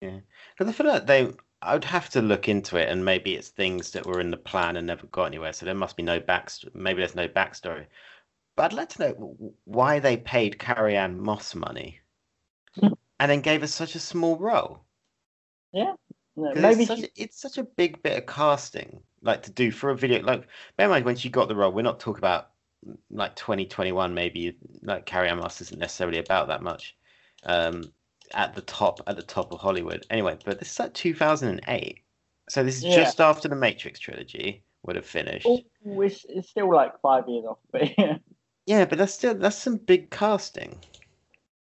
Yeah, because I feel like they, I would have to look into it, and maybe it's things that were in the plan and never got anywhere. So there must be no back. Maybe there's no backstory. But I'd like to know why they paid Carrie-Anne Moss money, and then gave her such a small role. No, 'Cause Maybe it's such, a, it's such a big bit of casting, like to do for a video. Like, bear in mind when she got the role, we're not talking about like 2021. Maybe like Carrie-Anne Moss isn't necessarily about that much. Um, at the top, at the top of Hollywood. Anyway, but this is like 2008, so this is Yeah. just after the Matrix trilogy would have finished. Oh, it's, it's still like five years off, but yeah. Yeah, but that's still that's some big casting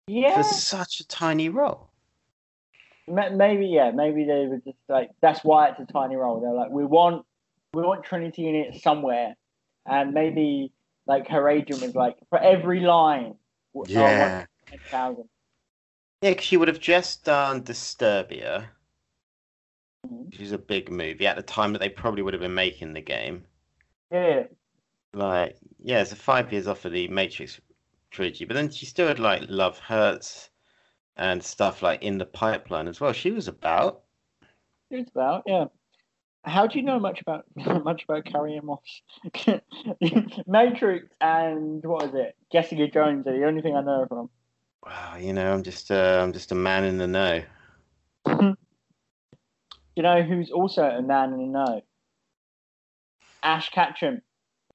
Yeah, for such a tiny role. maybe yeah, maybe they were just like that's why it's a tiny role. They're like we want we want Trinity in it somewhere, and maybe like her agent was like for every line. want Yeah. 10,000. Yeah, because she would have just done Disturbia, Mhm. which is a big movie at the time that they probably would have been making the game. Yeah, Like, yeah, it's five years off of the Matrix trilogy, but then she still had like Love Hurts and stuff like in the pipeline as well. She was about. it's about yeah. How do you know much about much about Carrie Moss? Matrix and what was it? Jessica Jones are the only thing I know from. Wow, you know, I'm just uh, I'm just a man in the know. You know who's also a man in the know? Ash Ketchum.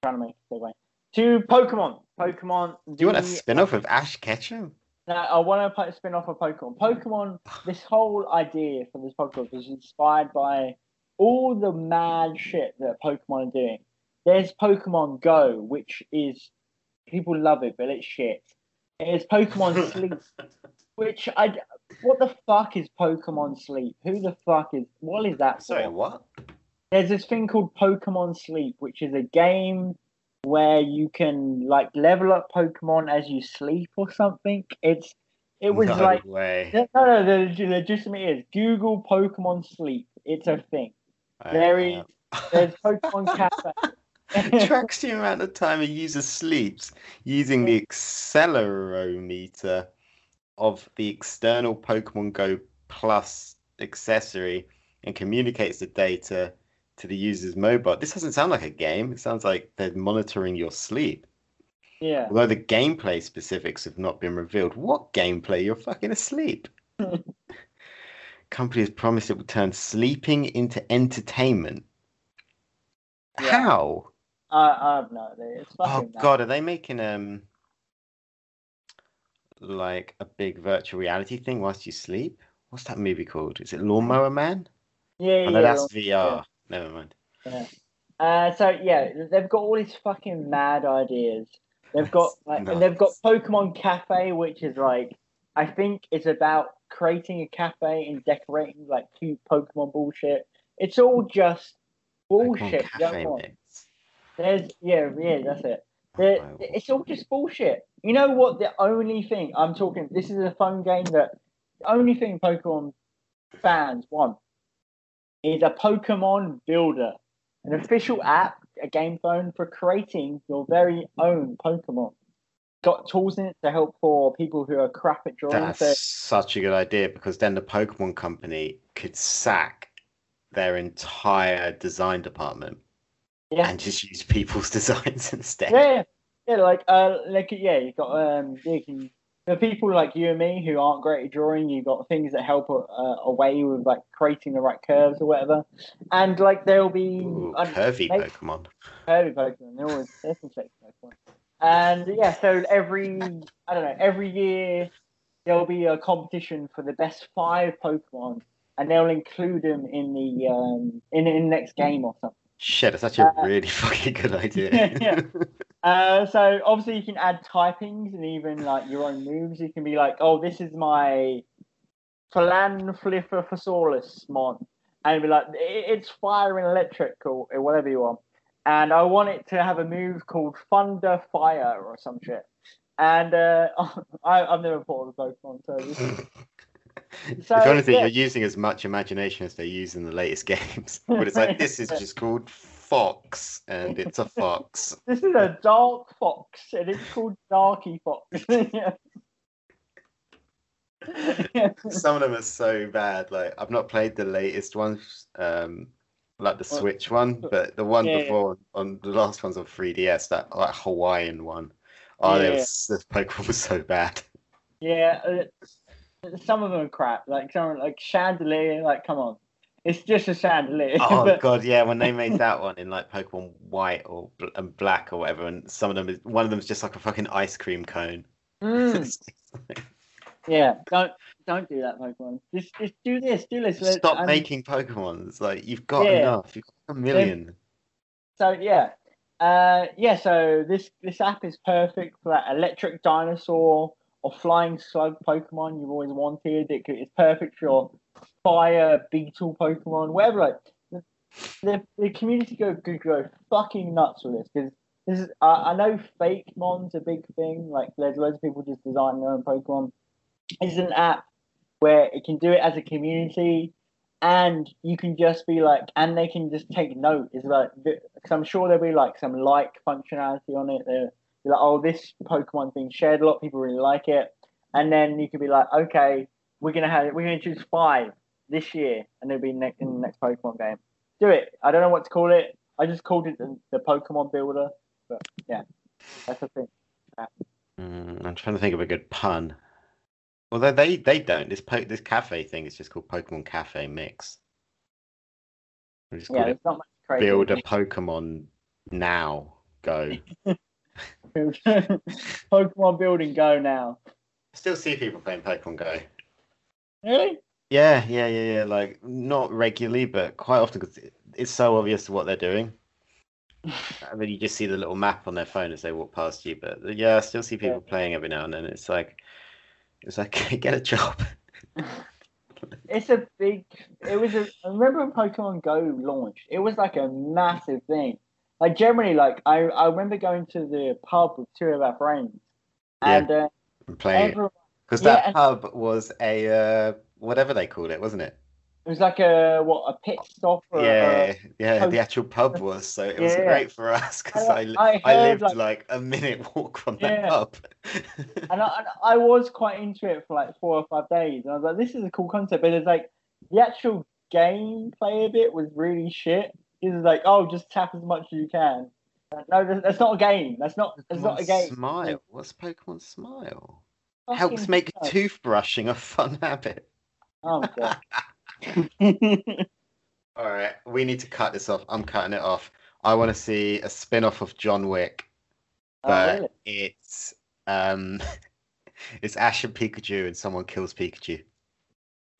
trying to make a segue. To Pokemon. Pokemon. Do you want a spin-off of Ash Ketchum? No, I want to spin off of Pokemon. Pokemon. This whole idea for this podcast was inspired by all the mad shit that Pokemon are doing. There's Pokemon Go, which is people love it, but it's shit. There's Pokemon Sleep, which I. What the fuck is Pokemon Sleep? Who the fuck is? What is that? Sorry, for? what? there's this thing called Pokemon Sleep, which is a game where you can like level up Pokemon as you sleep or something. It's it was no like way. no, no, the, the legitimate is Google Pokemon Sleep. It's a thing. Very- uh, There's Pokemon Cafe. tracks the amount of time a user sleeps using the accelerometer of the external Pokemon Go Plus accessory and communicates the data to the user's mobile. This doesn't sound like a game. It sounds like they're monitoring your sleep. yeah. Although the gameplay specifics have not been revealed. What gameplay? You're fucking asleep. Company has promised it will turn sleeping into entertainment. Yeah. How? I, I have no idea. Oh god, are they making um like a big virtual reality thing whilst you sleep? What's that movie called? Is it Lawnmower Man? Yeah, Oh yeah. no, that's VR. Never mind. Uh, so yeah, they've got all these fucking mad ideas. They've got like, Nuts. and they've got Pokemon Cafe, which is like, I think it's about creating a cafe and decorating like cute Pokemon bullshit. It's all just bullshit. There's yeah, yeah, that's it. There- it's all just bullshit. You know what? The only thing I'm talking, this is a fun game that the only thing Pokemon fans want is a Pokemon Builder, an official app, a game phone for creating your very own Pokemon. Got tools in it to help for people who are crap at drawing. That's So such a good idea because then the Pokemon company could sack their entire design department yeah, and just use people's designs instead. yeah, yeah, like uh, like yeah, you got um, you can. For people like you and me who aren't great at drawing, you got things that help uh, away with like creating the right curves or whatever, and like there'll be Ooh, I don't know, curvy Pokemon. curvy Pokemon. They're always there's some Pokemon, and yeah, so every I don't know every year there'll be a competition for the best five Pokemon, and they'll include them in the um in in the next game or something. Shit, that's actually a Uh, really fucking good idea. Yeah, yeah. Uh, so obviously you can add typings and even like your own moves. You can be like, oh, this is my Phalanflifferfasaurus mon, and be like, it's fire and electric or, or whatever you want. And I want it to have a move called Thunder Fire or some shit. And uh, I, I've never fought with Pokemon, so this is So, if anything, yeah. you're using as much imagination as they use in the latest games. But it's like this is just called Fox, and it's a fox. This is a dark fox, and it's called Darky Fox. Yeah. Some of them are so bad. Like I've not played the latest ones, um, like the Switch one, but the one yeah, before on the last one's on 3DS, that like Hawaiian one. Oh, Yeah, was, the Pokemon was so bad. Yeah, uh, some of them are crap. Like some like chandelier. Like, come on, it's just a chandelier. Oh but, god, yeah, when they made that one in like Pokemon White or and Black or whatever, and some of them is one of them is just like a fucking ice cream cone. Mm, yeah, don't don't do that, Pokemon. Just just do this, do this. Stop and making Pokemon. It's like you've got Yeah. enough. You've got a million. So yeah, uh, yeah. So this this app is perfect for that electric dinosaur or flying slug Pokemon you've always wanted. It, could- it's perfect for your fire beetle Pokemon, whatever. Like the the, the community go could go fucking nuts with this because this is uh, I know fake mon's a big thing. Like there's loads of people just designing their own Pokemon. It's an app where it can do it as a community and you can just be like, and they can just take note. Is like, because I'm sure there'll be like some like functionality on it. They'll be like, oh, this Pokemon's being shared. A lot people really like it, and then you could be like, okay, we're gonna have, we're gonna choose five this year, and it'll be next in the next Pokemon game. Do it. I don't know what to call it. I just called it the, the Pokemon Builder, but yeah, that's the thing. Mm, I'm trying to think of a good pun. Although they they don't. This po- this cafe thing is just called Pokemon Cafe Mix. Yeah, it there's not much crazy. build a Pokemon now. Go. Pokemon building go now. I still see people playing Pokemon Go. Really? Yeah, yeah, yeah, yeah. Like not regularly, but quite often because it's so obvious what they're doing. I mean, you just see the little map on their phone as they walk past you. But yeah, I still see people playing every now and then. It's like, it's like get a job. It's a big. It was a. I remember when Pokemon Go launched. It was like a massive thing. Like generally, like I, I remember going to the pub with two of our friends, Yeah. and uh, playing everyone, because yeah, that and- pub was a uh, whatever they called it, wasn't it? It was like a what a pit stop. Or, yeah, yeah. pub. The actual pub was so it was Yeah. great for us because I, I- I lived like- like, a minute walk from that Yeah. pub. and I, and I was quite into it for like four or five days, and I was like, this is a cool concept. But it's like the actual gameplay of it was really shit. It was like, oh, just tap as much as you can. Uh, No, that's- that's not a game. That's not. That's not a game. Smile. What's Pokemon Smile? Fucking Helps make toothbrushing a fun habit. Oh god. All right, we need to cut this off. I'm cutting it off. I want to see a spin-off of John Wick, Oh, but really? it's um, it's Ash and Pikachu, and someone kills Pikachu,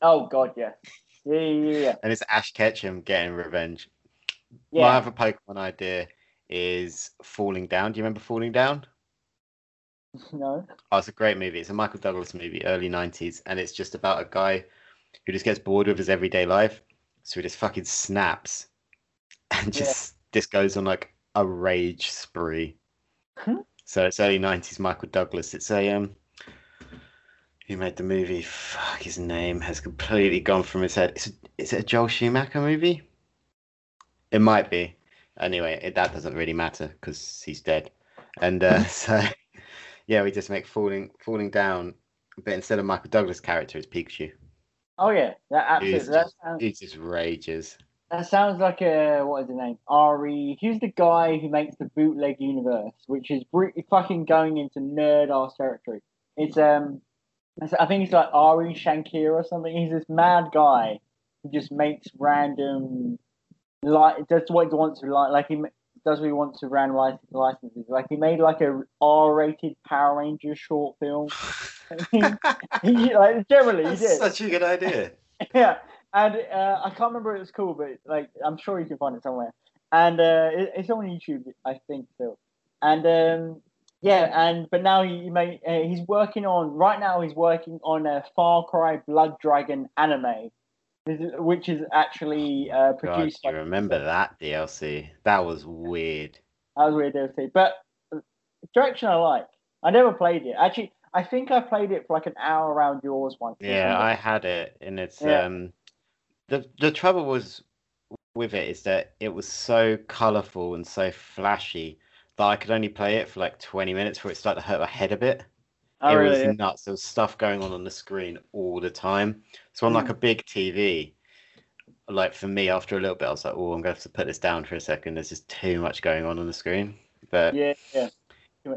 Oh God, yeah. Yeah, yeah, yeah. and it's Ash Ketchum getting revenge. Yeah. My other Pokemon idea is Falling Down. Do you remember Falling Down? no. Oh, it's a great movie. It's a Michael Douglas movie, early '90s, and it's just about a guy who just gets bored with his everyday life, so he just fucking snaps, and Yeah. just just goes on like a rage spree. Hmm. So it's early '90s Michael Douglas. It's a um, who made the movie? Fuck, his name has completely gone from his head. Is it, is it a Joel Schumacher movie? It might be. Anyway, it, that doesn't really matter because he's dead. And uh, so, yeah, we just make falling falling down, but instead of Michael Douglas' character, it's Pikachu. Oh yeah, that absolutely. He's That just, sounds, he just rages. that sounds like a what is the name? Adi. Who's the guy who makes the bootleg universe, which is br- fucking going into nerd ass territory? It's um, it's- I think it's like Adi Shankar or something. He's this mad guy who just makes random like does what he wants to like like he does what he wants to random license licenses. Like he made like a R-rated Power Rangers short film. he, like generally he did. such a good idea. yeah, and uh, I can't remember what it was called, but like I'm sure you can find it somewhere. And uh, it, it's on YouTube, I think, still. And um, yeah, and but now he, he made uh, he's working on right now. He's working on a Far Cry Blood Dragon anime, which is actually uh, produced. you by- remember that DLC? That was weird. That was weird DLC, but uh, direction I like. I never played it. Actually, I think I played it for like an hour around yours once. Yeah. I had it, and it's Yeah. um, the the trouble was with it is that it was so colourful and so flashy that I could only play it for like 20 minutes before it started to hurt my head a bit. Oh, it really? was nuts. There was stuff going on on the screen all the time. So on like a big TV, like for me, after a little bit, I was like, "Oh, I'm going to have to put this down for a second. There's just too much going on on the screen." But Yeah, yeah.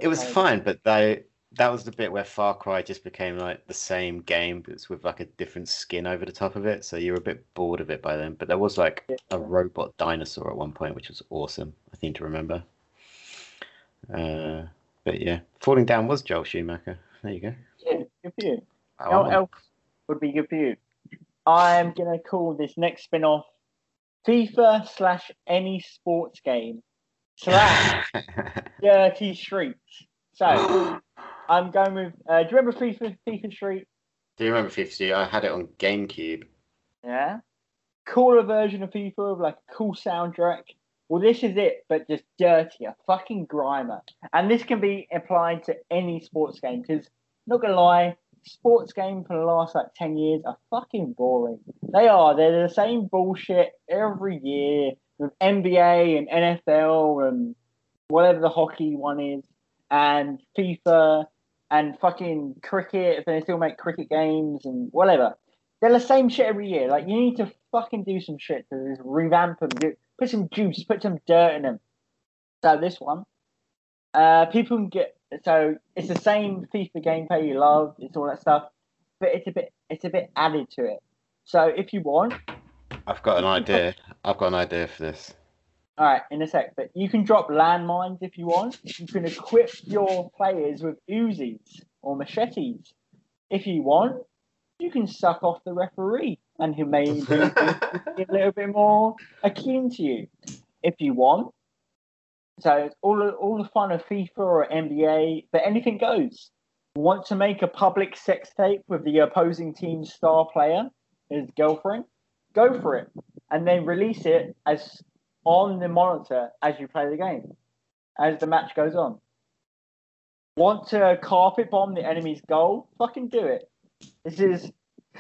It was fine. But they that was the bit where Far Cry just became like the same game, but it's with like a different skin over the top of it. So you were a bit bored of it by then. But there was like Yeah. a robot dinosaur at one point, which was awesome. I seem to remember. Uh, but yeah, Falling Down was Joel Schumacher. There you go. Yeah, good for you. Oh, What else would be good for you? I'm gonna call this next spin-off FIFA slash any sports game slash Dirty Streets. So I'm going with. Uh, do you remember FIFA FIFA Street? Do you remember 50? I had it on GameCube. Yeah. Cooler version of FIFA with like a cool soundtrack. Well, this is it, but just dirtier, fucking grimer. And this can be applied to any sports game because, not gonna lie, sports game for the last like 10 years are fucking boring. They are. They're the same bullshit every year with NBA and NFL and whatever the hockey one is, and FIFA and fucking cricket if they still make cricket games and whatever. They're the same shit every year. Like you need to fucking do some shit to revamp them. Put some juice, put some dirt in them. So this one, uh, people can get. So it's the same FIFA gameplay you love. It's all that stuff, but it's a bit. It's a bit added to it. So if you want, I've got an idea. I've got an idea for this. All right, in a sec. But you can drop landmines if you want. You can equip your players with Uzis or machetes. If you want, you can suck off the referee and who may be a little bit more akin to you. If you want. So it's all all the fun of FIFA or NBA, but anything goes. Want to make a public sex tape with the opposing team's star player, his girlfriend? Go for it, and then release it as on the monitor as you play the game, as the match goes on. Want to carpet bomb the enemy's goal? Fucking do it. This is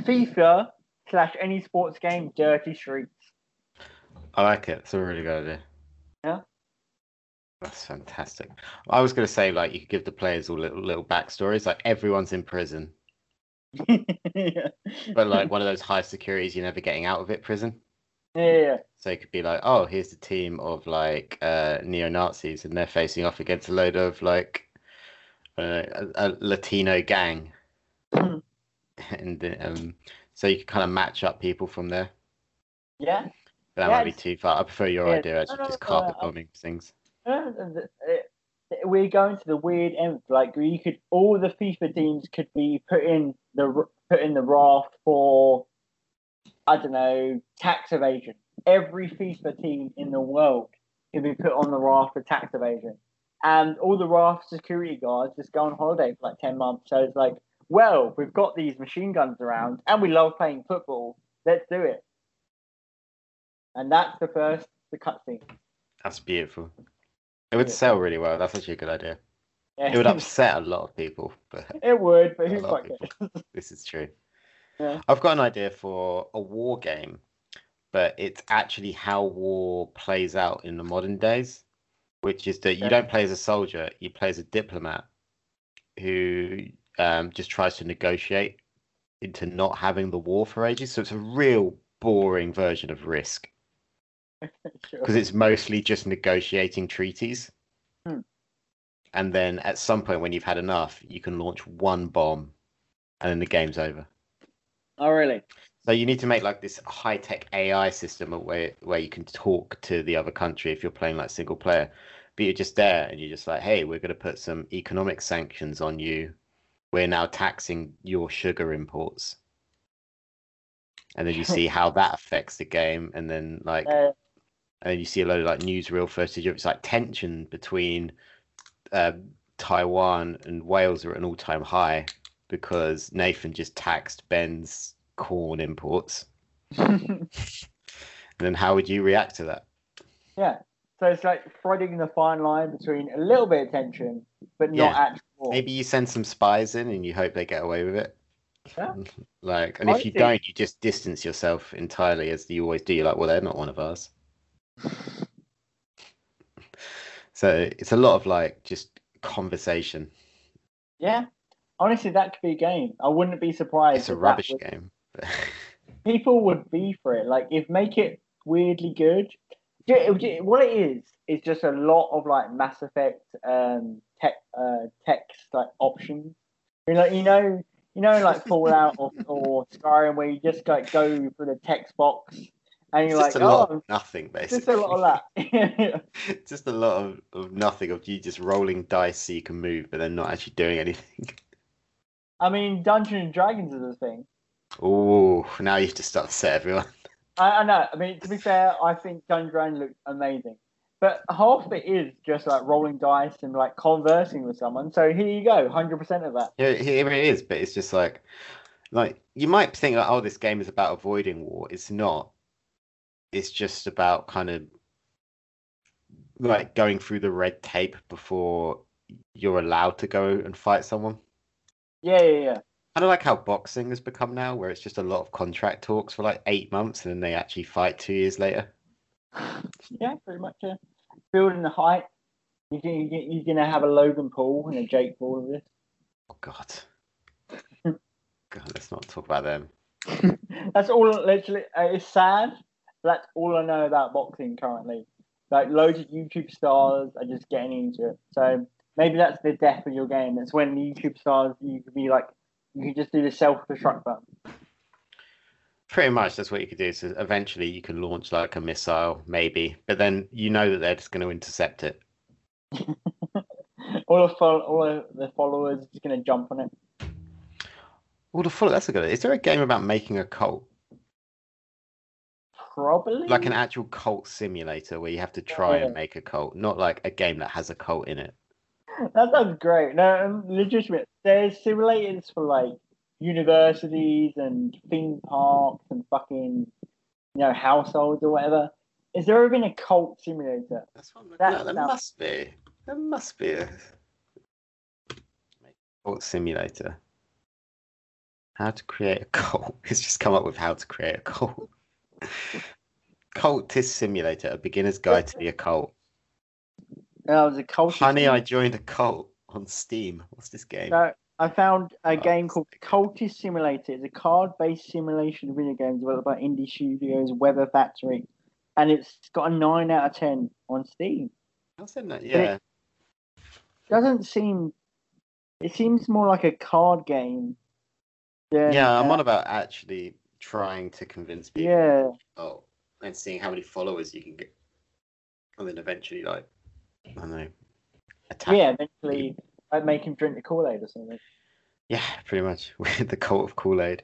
FIFA slash any sports game, dirty streets. I like it. It's a really good idea. Yeah. That's fantastic. I was going to say, like, you could give the players all little little backstories. Like, everyone's in prison, yeah. but like one of those high securities, you're never getting out of it prison. yeah, yeah. So it could be like, oh, here's the team of like uh, neo Nazis, and they're facing off against a load of like uh, a, a Latino gang, and um, so you can kind of match up people from there. Yeah. But that Yeah, might be too far. I prefer your yeah, idea, actually, no, just no, carpet no, bombing things. We're going to the weird end. Like you could, all the FIFA teams could be put in the put in the raft for, I don't know, tax evasion. Every FIFA team in the world could be put on the raft for tax evasion, and all the raft security guards just go on holiday for like ten months. So it's like, well, we've got these machine guns around, and we love playing football. Let's do it. And that's the first the cutscene. That's beautiful. It would sell really well. That's actually a good idea. Yeah. It would upset a lot of people, but It would, but who's lot quite of good? this is true. Yeah. I've got an idea for a war game, but it's actually how war plays out in the modern days, which is that you Yeah. don't play as a soldier, you play as a diplomat who um, just tries to negotiate into not having the war for ages. So it's a real boring version of Risk Sure. because it's mostly just negotiating treaties. Hmm. And then at some point, when you've had enough, you can launch one bomb, and then the game's over. Oh, really? So you need to make like this high tech AI system where where you can talk to the other country if you're playing like single player. But you're just there and you're just like, hey, we're gonna put some economic sanctions on you. We're now taxing your sugar imports. And then you see how that affects the game, and then like Uh, and you see a load of like newsreel footage of it's like tension between uh, Taiwan and Wales are at an all time high because Nathan just taxed Ben's corn imports. And then how would you react to that? yeah. So it's like threading the fine line between a little bit of tension, but not Yeah. actual war. Maybe you send some spies in and you hope they get away with it. Yeah. Like, and I if you think- don't, you just distance yourself entirely, as you always do. You're like, well, they're not one of us. So it's a lot of like just conversation. Yeah. Honestly, that could be a game. I wouldn't be surprised. It's a rubbish would- game. People would be for it. Like, if make it weirdly good. Ju- it- ju- What it is is just a lot of like Mass Effect um, tech uh, text like options. You know, you know, you know, like Fallout or, or Skyrim, where you just like go through the text box and you're just like, a lot oh, of nothing, basically. just a lot of that. just a lot of, of nothing of you just rolling dice so you can move, but then not actually doing anything. I mean, Dungeons and Dragons is a thing. Oh, now you have to start to set everyone. I, I know. I mean, to be fair, I think Dungeons and Dragons looks amazing, but half of it is just like rolling dice and like conversing with someone. So here you go, hundred percent of that. Yeah, here it is, but it's just like, like you might think like, oh, this game is about avoiding war. It's not. It's just about kind of like going through the red tape before you're allowed to go and fight someone. Yeah, yeah, yeah. Kind of like how boxing has become now, where it's just a lot of contract talks for like eight months, and then they actually fight two years later. Yeah, pretty much. Yeah. Building the hype. You can, you can, you're gonna have a Logan Paul and a Jake Paul of this. Oh God. God, let's not talk about them. That's all. Literally, uh, it's sad. That's all I know about boxing currently. Like loads of YouTube stars are just getting into it. So maybe that's the death of your game. It's when YouTube stars you could be like, you could just do the self destruct button. Pretty much, that's what you could do. So eventually, you can launch like a missile, maybe, but then you know that they're just going to intercept it. all the all of the followers are just gonna jump on it. Well, the full. That's a good. Is there a game about making a cult, Probably like an actual cult simulator, where you have to try Yeah. and make a cult, not like a game that has a cult in it? That sounds great. No, legitimate. There's simulators for like universities and theme parks and fucking, you know, households or whatever. Is there ever been a cult simulator? That's what I'm That at. There sounds- must be. There must be a cult simulator. How to create a cult? It's just come up with how to create a cult. Cultist simulator, a beginner's guide to the occult. Oh, that was a cult. Honey, I joined a cult on Steam. What's this game? So I found a game called Cultist Simulator. It's a card-based simulation video game developed by indie studios Weather Factory, and it's got a nine out of ten on Steam. How's that not- Yeah, Doesn't seem. It seems more like a card game. Than, yeah. I'm uh, on about actually trying to convince people. Yeah. Oh, and seeing how many followers you can get, and then eventually, like, I don't know, attack. Yeah, eventually I'd make him drink the Kool Aid or something. Yeah, pretty much. With the cult of Kool Aid.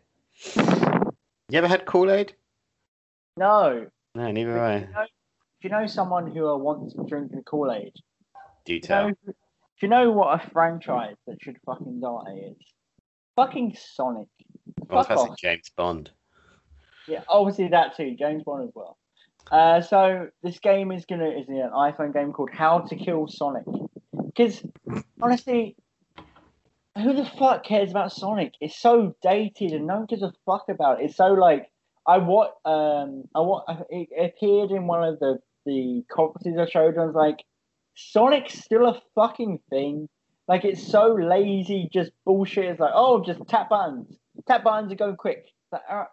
You ever had Kool Aid? No. No, neither Do have you I. know, do you know someone who wants to drink the Kool Aid? Do tell. you know, do you know what a franchise that should fucking die is? Fucking Sonic. I was Fuck. James Bond. Yeah, obviously that too. James Bond as well. Uh, so this game is gonna is an iPhone game called How to Kill Sonic. Because honestly, who the fuck cares about Sonic? It's so dated and no one gives a fuck about it. It's so like I what um I what it appeared in one of the the conferences I showed. I was like, Sonic's still a fucking thing. Like it's so lazy, just bullshit. It's like oh, just tap buttons, tap buttons and go quick. Like, alright.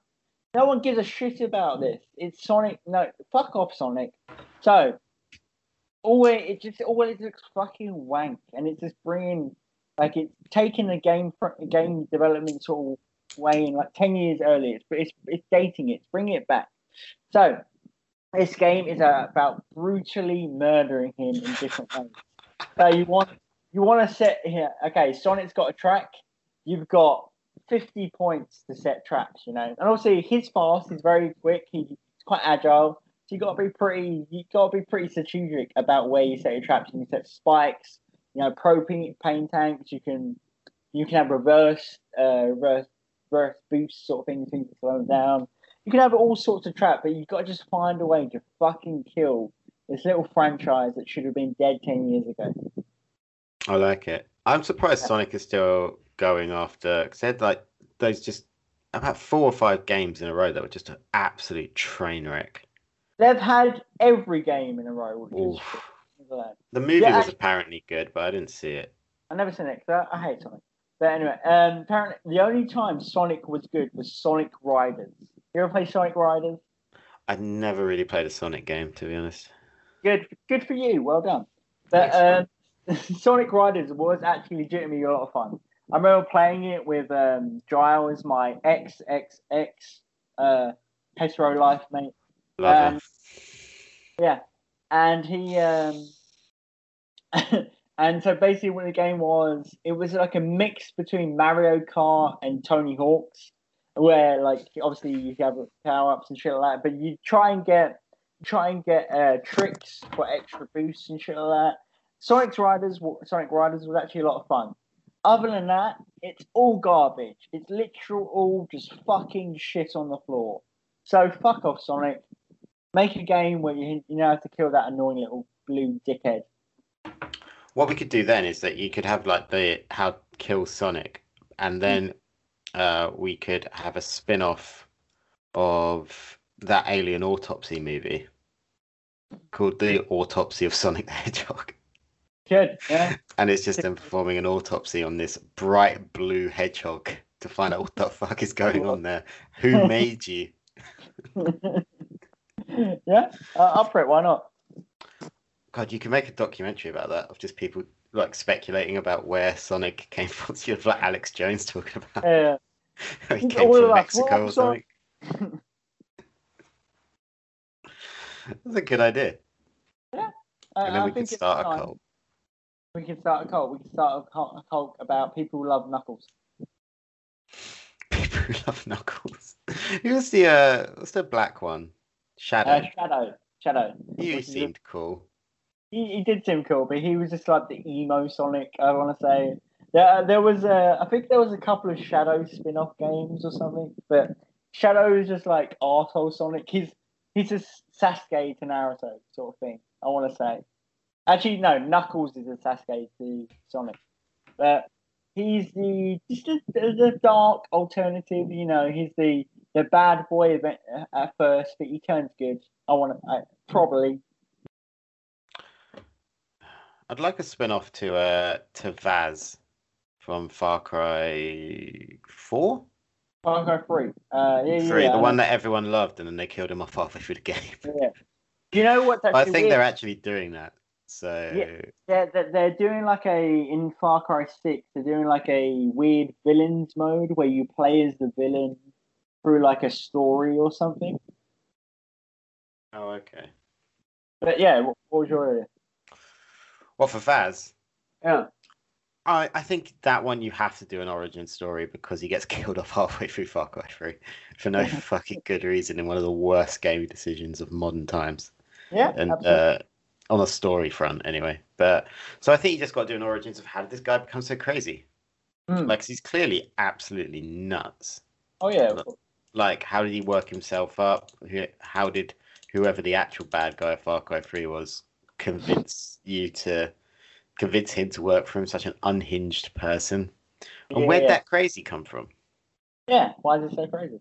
No one gives a shit about this. It's Sonic. No, fuck off, Sonic. So, always it just always looks fucking wank, and it's just bringing like it's taking the game game development sort of way in like ten years earlier. It's it's it's dating it, it's bringing it back. So, this game is about brutally murdering him in different ways. So you want you want to set here. Okay, Sonic's got a track. You've got 50 points to set traps, you know. And obviously he's fast, he's very quick, he's quite agile. So you gotta be pretty you gotta be pretty strategic about where you set your traps. You can set spikes, you know, propane pain tanks, you can you can have reverse uh reverse reverse boost sort of things, things to slow them down. You can have all sorts of traps, but you've got to just find a way to fucking kill this little franchise that should have been dead ten years ago. I like it. I'm surprised Yeah. Sonic is still going after because they had like those just about four or five games in a row that were just an absolute train wreck. They've had every game in a row, which Oof. Neverland. The movie Yeah, was I- apparently good, but I didn't see it. I never seen it 'cause I, I hate Sonic. But anyway, um, apparently the only time Sonic was good was Sonic Riders. You ever play Sonic Riders? I never really played a Sonic game, to be honest. Good, good for you. Well done. But um, Sonic Riders was actually legitimately a lot of fun. I remember playing it with um, Giles, my XXX uh, hetero life mate. Um, Yeah, and he um, and so basically what the game was, it was like a mix between Mario Kart and Tony Hawk's, where like obviously you have power ups and shit like that, but you try and get try and get uh, tricks for extra boosts and shit like that. Sonic Riders, Sonic Riders was actually a lot of fun. Other than that, it's all garbage. It's literal all just fucking shit on the floor. So fuck off, Sonic. Make a game where you you know have to kill that annoying little blue dickhead. What we could do then is that you could have like the how kill Sonic, and then uh, we could have a spin-off of that Alien Autopsy movie called The Autopsy of Sonic the Hedgehog, Good, yeah. and it's just them performing an autopsy on this bright blue hedgehog to find out what the fuck is going on there. Who made you? yeah, uh, up for it. Why not? God, you can make a documentary about that of just people like speculating about where Sonic came from. So you have like Alex Jones talking about Yeah. how he came all from Mexico or something. That's a good idea. Uh, And then I we could it's start a cult. We can start a cult. We can start a cult, a cult about people who love Knuckles. People who love Knuckles. Who's the uh what's the black one? Shadow. Uh, Shadow. Shadow. he a- seemed cool. He, he did seem cool, but he was just like the emo Sonic. I want to say there there was a I think there was a couple of Shadow spin-off games or something, but Shadow is just like arsehole Sonic. He's he's a Sasuke to Naruto sort of thing. I want to say. Actually, no, Knuckles is a Sasuke to Sonic, but he's the just the, the dark alternative. You know, he's the the bad boy at, at first, but he turns good. I want to I, probably. I'd like a spin-off to uh to Vaas from Far Cry Four? Far Cry Three. Uh, yeah, yeah, Three, yeah, the one that everyone loved and then they killed him off halfway through the game. Yeah. Do you know what? I think weird? they're actually doing that. So They're, they're, they're doing like a in Far Cry Six. They're doing like a weird villains mode where you play as the villain through like a story or something. Oh, okay. But yeah, what, what was your idea? Well, for Vaas, Yeah. I, I think that one you have to do an origin story because he gets killed off halfway through Far Cry 3 for no fucking good reason in one of the worst gaming decisions of modern times. Yeah. And absolutely. uh, on a story front, anyway. But so I think you just got to do an origins of how did this guy become so crazy? Hmm. Like, 'cause he's clearly absolutely nuts. oh yeah. look. Like, how did he work himself up? How did whoever the actual bad guy of Far Cry 3 was convince you to convince him to work for him? Such an unhinged person. And Yeah, where'd yeah. that crazy come from? Yeah. Why is it so crazy?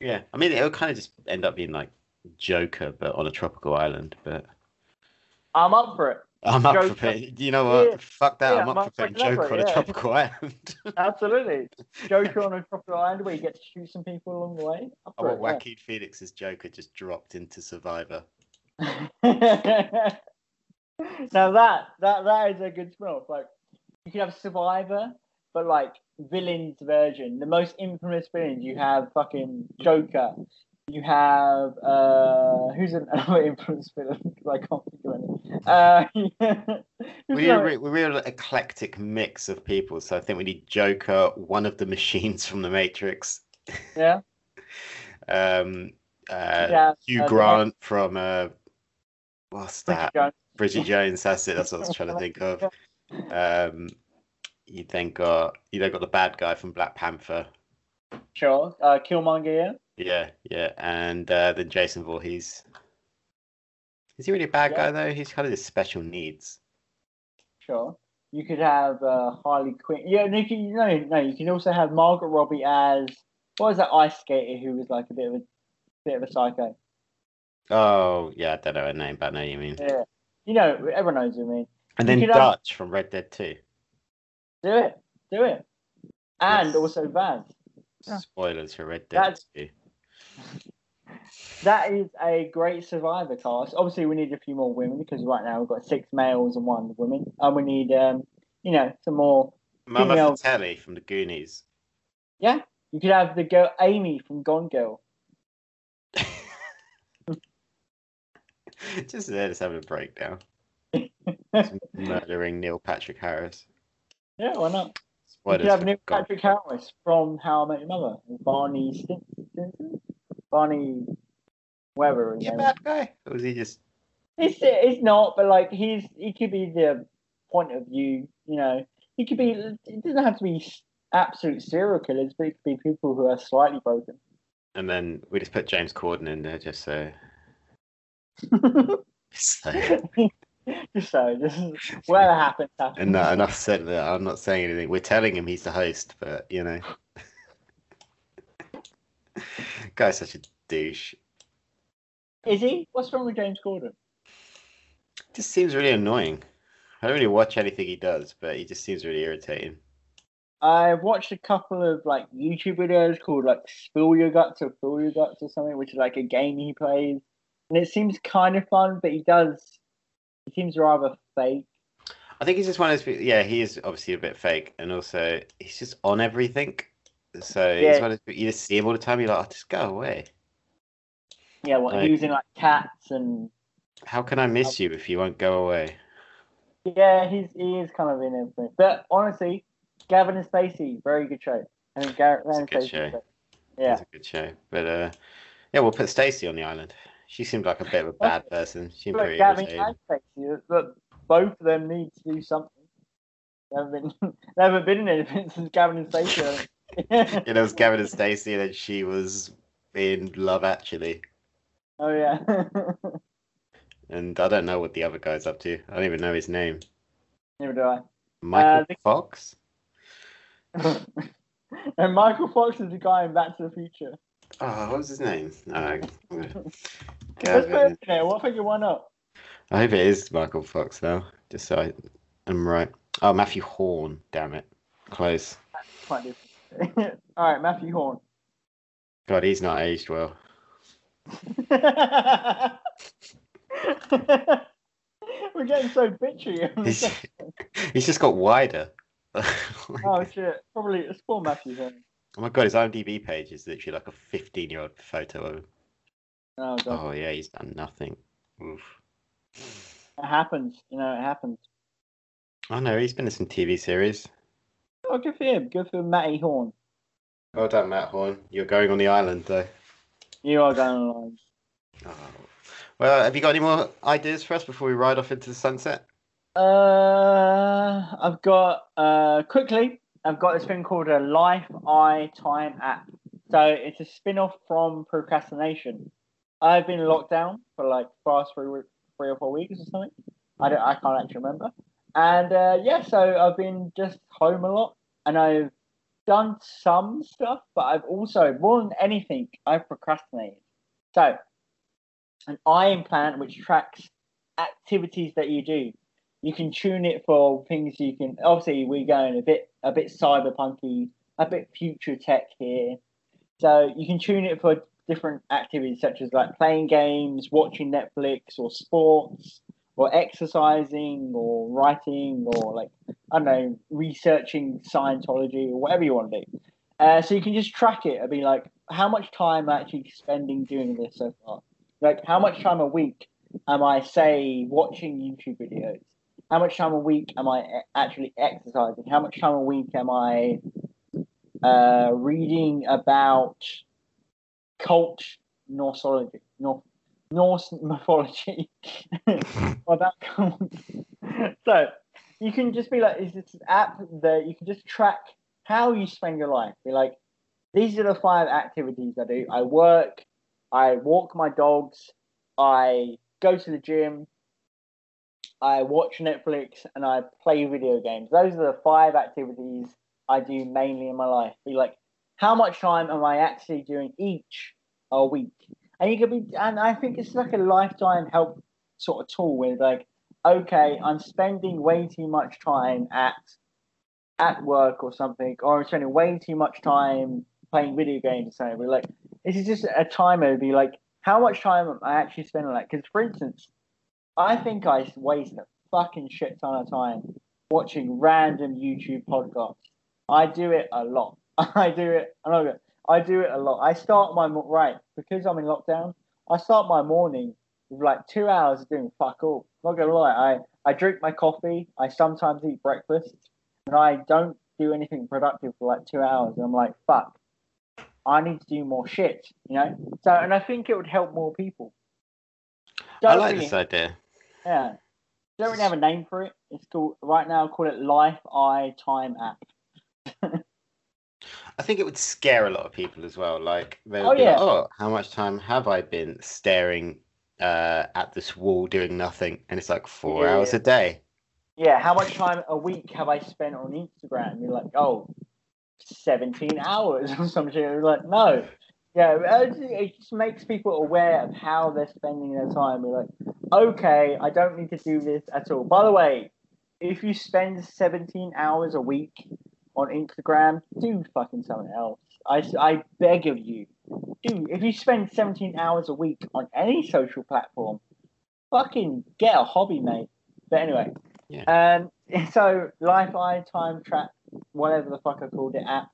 Yeah, I mean, it'll kind of just end up being like Joker, but on a tropical island. But I'm up for it. I'm up for putting. You know what? Yeah. Fuck that. Yeah, I'm up for putting Joker, on a yeah. tropical island. Absolutely. Joker on a tropical island where you get to shoot some people along the way. Up I want it, yeah. Phoenix's Joker just dropped into Survivor. now that that that is a good spin-off. Like you could have Survivor, but like villains version. The most infamous villains you have fucking Joker. You have uh who's an- another infamous villain? 'Cause I can't think of any. Uh, who's We're we're an eclectic mix of people, so I think we need Joker, one of the machines from the Matrix, yeah, um, uh, yeah. Hugh uh, Grant from uh, what's that? Jones. Bridget Jones. That's it. That's what I was trying to think of. Um, you then got you then got the bad guy from Black Panther. Sure. Uh, Killmonger. Yeah. Yeah, and uh, then Jason Voorhees. Is he really a bad Yeah. guy though? He's kind of just special needs. Sure. You could have uh, Harley Quinn. Yeah, no, you can, no, no. You can also have Margaret Robbie as what was that ice skater who was like a bit of a bit of a psycho. Oh, yeah, I don't know her name, but I know you mean. Yeah, you know, everyone knows who I mean. And You then could have- Dutch from Red Dead 2. Do it, do it, and Yes. also Vaas. Spoilers for Red Dead That's- 2. That is a great survivor cast. Obviously, we need a few more women because right now we've got six males and one woman, and we need, um, you know, some more. Mama female- Fratelli from the Goonies. Yeah, you could have the girl Amy from Gone Girl. just there, just having a breakdown. Murdering Neil Patrick Harris. Yeah, why not? You could have Neil. Patrick Harris from How I Met Your Mother, Barney Stinson, Stinson? Barney, whatever. his Is he a bad guy? Or was he just. is. It's it's not, but like he's he could be the point of view. You know, he could be. It doesn't have to be absolute serial killers, but it could be people who are slightly broken. And then we just put James Corden in there just so. so just so, just whatever happens, happens. and uh, enough said that I'm not saying anything. We're telling him he's the host, but you know. Guy's such a douche. Is he? What's wrong with James Corden? Just seems really annoying. I don't really watch anything he does, but he just seems really irritating. I've watched a couple of like YouTube videos called like Spill Your Guts or Fill Your Guts or something, which is like a game he plays, and it seems kind of fun, but he does. He seems rather fake. I think he's just one of those. people- Yeah, he is obviously a bit fake, and also he's just on everything. So he's Yeah. one of you just see him all the time. You're like, oh, just go away. Yeah, what Like- using like cats and How can I miss you if you won't go away? yeah, he's he is kind of in everything. But honestly, Gavin and Stacey, very good show. I It's a and good Stacey. show. Yeah, It's a good show. But uh, yeah, we'll put Stacey on the island. She seemed like a bit of a bad person. She seemed pretty Gavin irritating. and Stacey, but both of them need to do something. They haven't been, they haven't been in anything since Gavin and Stacey. You know, it was Gavin and Stacey, and then she was in Love Actually. oh yeah. And I don't know what the other guy's up to. I don't even know his name. Neither do I. Michael uh, the- Fox? and Michael Fox is the guy in Back to the Future. Oh, what was his name? Put Gavin. there. What figure one up? I hope it is Michael Fox though. Just so I am right. Oh, Mathew Horne. Damn it. Close. Quite different. All right, Mathew Horne. God, he's not aged well. We're getting so bitchy. He's, he's just got wider. oh shit! Probably it's poor Mathew Horne. Oh my god, his IMDb page is literally like a 15 year old photo of him. Oh god, Oh yeah, he's done nothing. Oof. it happens. You know, it happens. Oh no, he's been in some TV series. Oh, good for him. Good for Matty Horne. Well done, Matt Horne. You're going on the island though. You are going along. Oh. Well, have you got any more ideas for us before we ride off into the sunset? Uh, I've got uh quickly. I've got this thing called a Life Eye Time app. So it's a spin-off from procrastination. I've been locked down for like past three, three or four weeks or something. I don't. I can't actually remember. And uh, yeah, so I've been just home a lot, and I've done some stuff, but I've also more than anything, I've procrastinated. So an eye implant which tracks activities that you do. You can tune it for things you can obviously we're going a bit a bit cyberpunky a bit future tech here. So you can tune it for different activities such as like playing games watching netflix or sports or exercising or writing or like i don't know researching scientology or whatever you want to do. Uh, so you can just track it and be like how much time am i actually spending doing this so far? Like how much time a week am i say watching youtube videos? How much time a week am I actually exercising? How much time a week am I uh, reading about cult Norseology, North, Norse mythology? about cult? so you can just be like, is this an app that you can just track how you spend your life? Be like, these are the five activities I do. I work, I walk my dogs, I go to the gym, I watch Netflix and I play video games. Those are the five activities I do mainly in my life. Be like, how much time am I actually doing each a week? And you could be, and I think it's like a lifetime help sort of tool where like, okay, I'm spending way too much time at at work or something, or I'm spending way too much time playing video games or something. Like, this is just a timer. Be like, how much time am I actually spending on that? Because for instance, I think I waste a fucking shit ton of time watching random YouTube podcasts. I do it a lot. I do it. I'm not I do it a lot. I start my right because I'm in lockdown. I start my morning with like two hours of doing fuck all. I'm Not gonna lie. I I drink my coffee. I sometimes eat breakfast, and I don't do anything productive for like two hours. And I'm like, fuck. I need to do more shit, you know. So, and I think it would help more people. I Don't like really- this idea. yeah. Don't really have a name for it. It's called right now. I call it Life Eye Time app. I think it would scare a lot of people as well. Like they would Oh, be yeah. like, "Oh, how much time have I been staring uh, at this wall doing nothing?" And it's like four Yeah. hours a day. Yeah. How much time a week have I spent on Instagram? You're like, oh, 17 hours or something. You're like, no. Yeah. It just- it just makes people aware of how they're spending their time. You're like, okay, I don't need to do this at all. By the way, if you spend 17 hours a week on Instagram, do fucking something else. I, I beg of you. do. if you spend 17 hours a week on any social platform, fucking get a hobby, mate. But anyway, yeah. um, so Life Eye Time Track, whatever the fuck I called it app,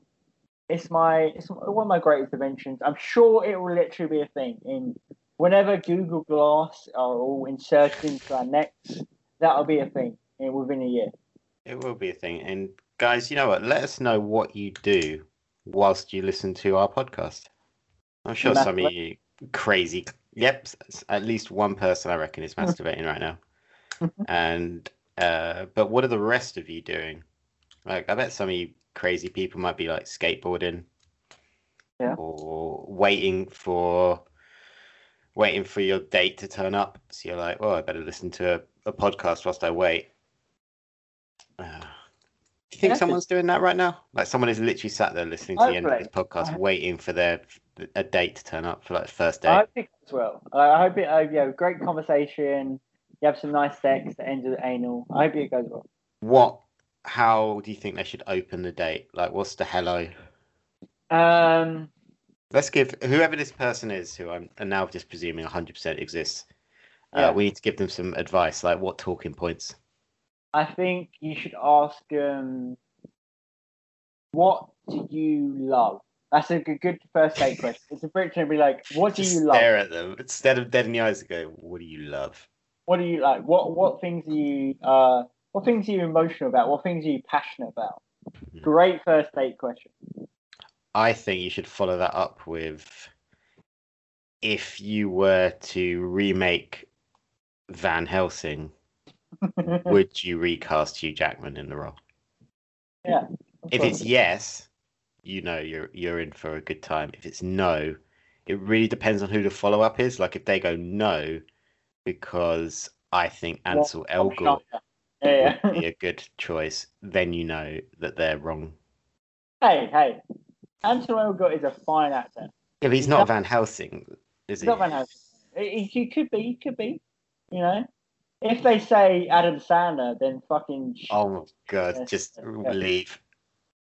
it's my it's one of my greatest inventions. I'm sure it will literally be a thing in whenever Google Glass are all inserted into our necks. That'll be a thing in, within a year. It will be a thing. And guys, you know what? Let us know what you do whilst you listen to our podcast. I'm sure some of you crazy. Yep, at least one person I reckon is masturbating right now. And uh, but what are the rest of you doing? Like, I bet some of you crazy people might be like skateboarding, Yeah. or waiting for waiting for your date to turn up. So you're like, oh, I better listen to a, a podcast whilst I wait. Do you think Yeah, someone's doing that right now? Like someone is literally sat there listening to the end of this podcast, I- waiting for their a date to turn up for like the first I date. hope it goes well. I I hope it. Uh, yeah, great conversation. You have some nice sex The end of the anal. I hope it goes well. What? How do you think they should open the date? Like, what's the hello? Um, Let's give whoever this person is, who I'm and now just presuming 100% exists. Uh, Yeah. we need to give them some advice, like what talking points. I think you should ask them, what do you love? That's a good, good first date question. It's a Brit to be like, what do Just you love? stare at them instead of dead in the eyes and go, "What do you love?" What do you like? What what things are you uh what things are you emotional about? What things are you passionate about? Mhm. Great first date question. I think you should follow that up with if you were to remake Van Helsing, would you recast Hugh Jackman in the role? Yeah. If it's yes, you know you're you're in for a good time. If it's no, it really depends on who the follow up is. Like if they go no, because I think Ansel Rob Elgort. Yeah, would be a good choice, then you know that they're wrong. hey, hey. Ansel Elgort is a fine actor. If he's He's not not- Van Helsing, is He's he? not Van Helsing. He, he could be, he could be. You know? If they say Adam Sandler, then fucking Oh my god, Yes, just leave.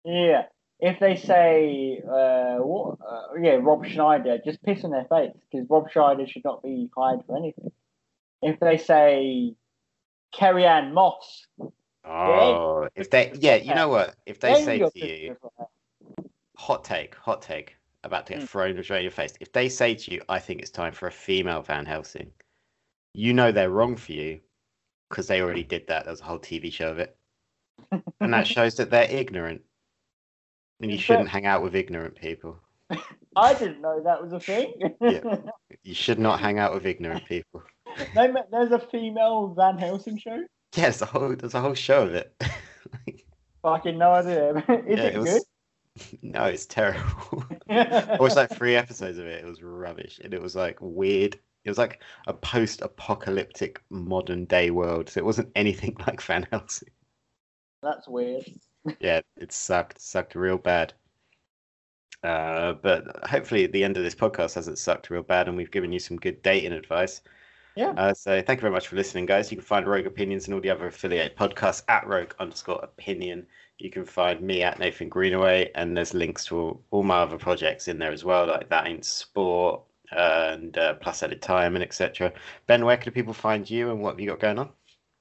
yeah. If they say uh, what, uh, yeah, Rob Schneider, just piss in their face because Rob Schneider should not be hired for anything. If they say Carrie-Anne Moss, Oh, if they, yeah, you know what? If they then say to you, pissing for her. hot take, hot take, about to get Mm. thrown straight in your face. If they say to you, I think it's time for a female Van Helsing, you know they're wrong for you because they already did that. There's a whole TV show of it. And that shows that they're ignorant. And you shouldn't hang out with ignorant people. I didn't know that was a thing. Yeah. You should not hang out with ignorant people. There's a female Van Helsing show. Yeah, there's a whole there's a whole show of it. Fucking no idea. Is Yeah, it, it was- no, it's terrible. good? I watched like three episodes of it. It was rubbish, and it was like weird. It was like a post-apocalyptic modern day world. So it wasn't anything like Van Helsing. That's weird. Yeah, it sucked. Sucked real bad. Uh, but hopefully, the end of this podcast hasn't sucked real bad, and we've given you some good dating advice. Yeah. Uh, so thank you very much for listening, guys. You can find Rogue Opinions and all the other affiliate podcasts at Rogue underscore Opinion. You can find me at Nathan Greenaway, and there's links to all, all my other projects in there as well, like that in sport and uh, plus edit time and etc. Ben, where can people find you, and what have you got going on?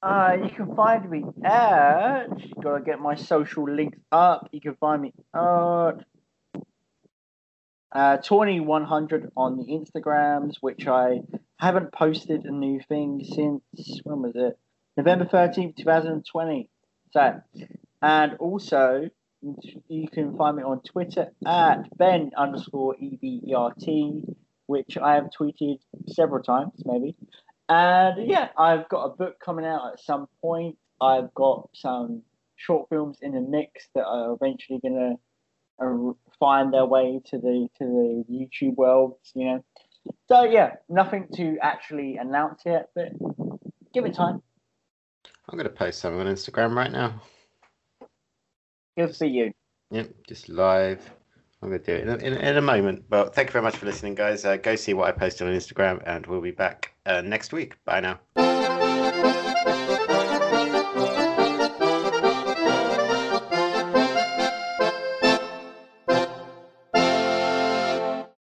Uh, you can find me at. Gotta get my social links up. You can find me at uh, 2100 on the Instagrams, which I haven't posted a new thing since when was it? November 13th, 2020. So, and also you can find me on Twitter at Ben underscore EBERT, which I have tweeted several times, maybe. And yeah, I've got a book coming out at some point. I've got some short films in the mix that are eventually gonna uh, find their way to the to the YouTube world. You know, so yeah, nothing to actually announce yet, but give it time. I'm going to post something on Instagram right now. Good for you. Yep, just live. I'm going to do it in in, in a moment. But thank you very much for listening, guys. Uh, go see what I posted on Instagram, and we'll be back uh, next week. Bye now.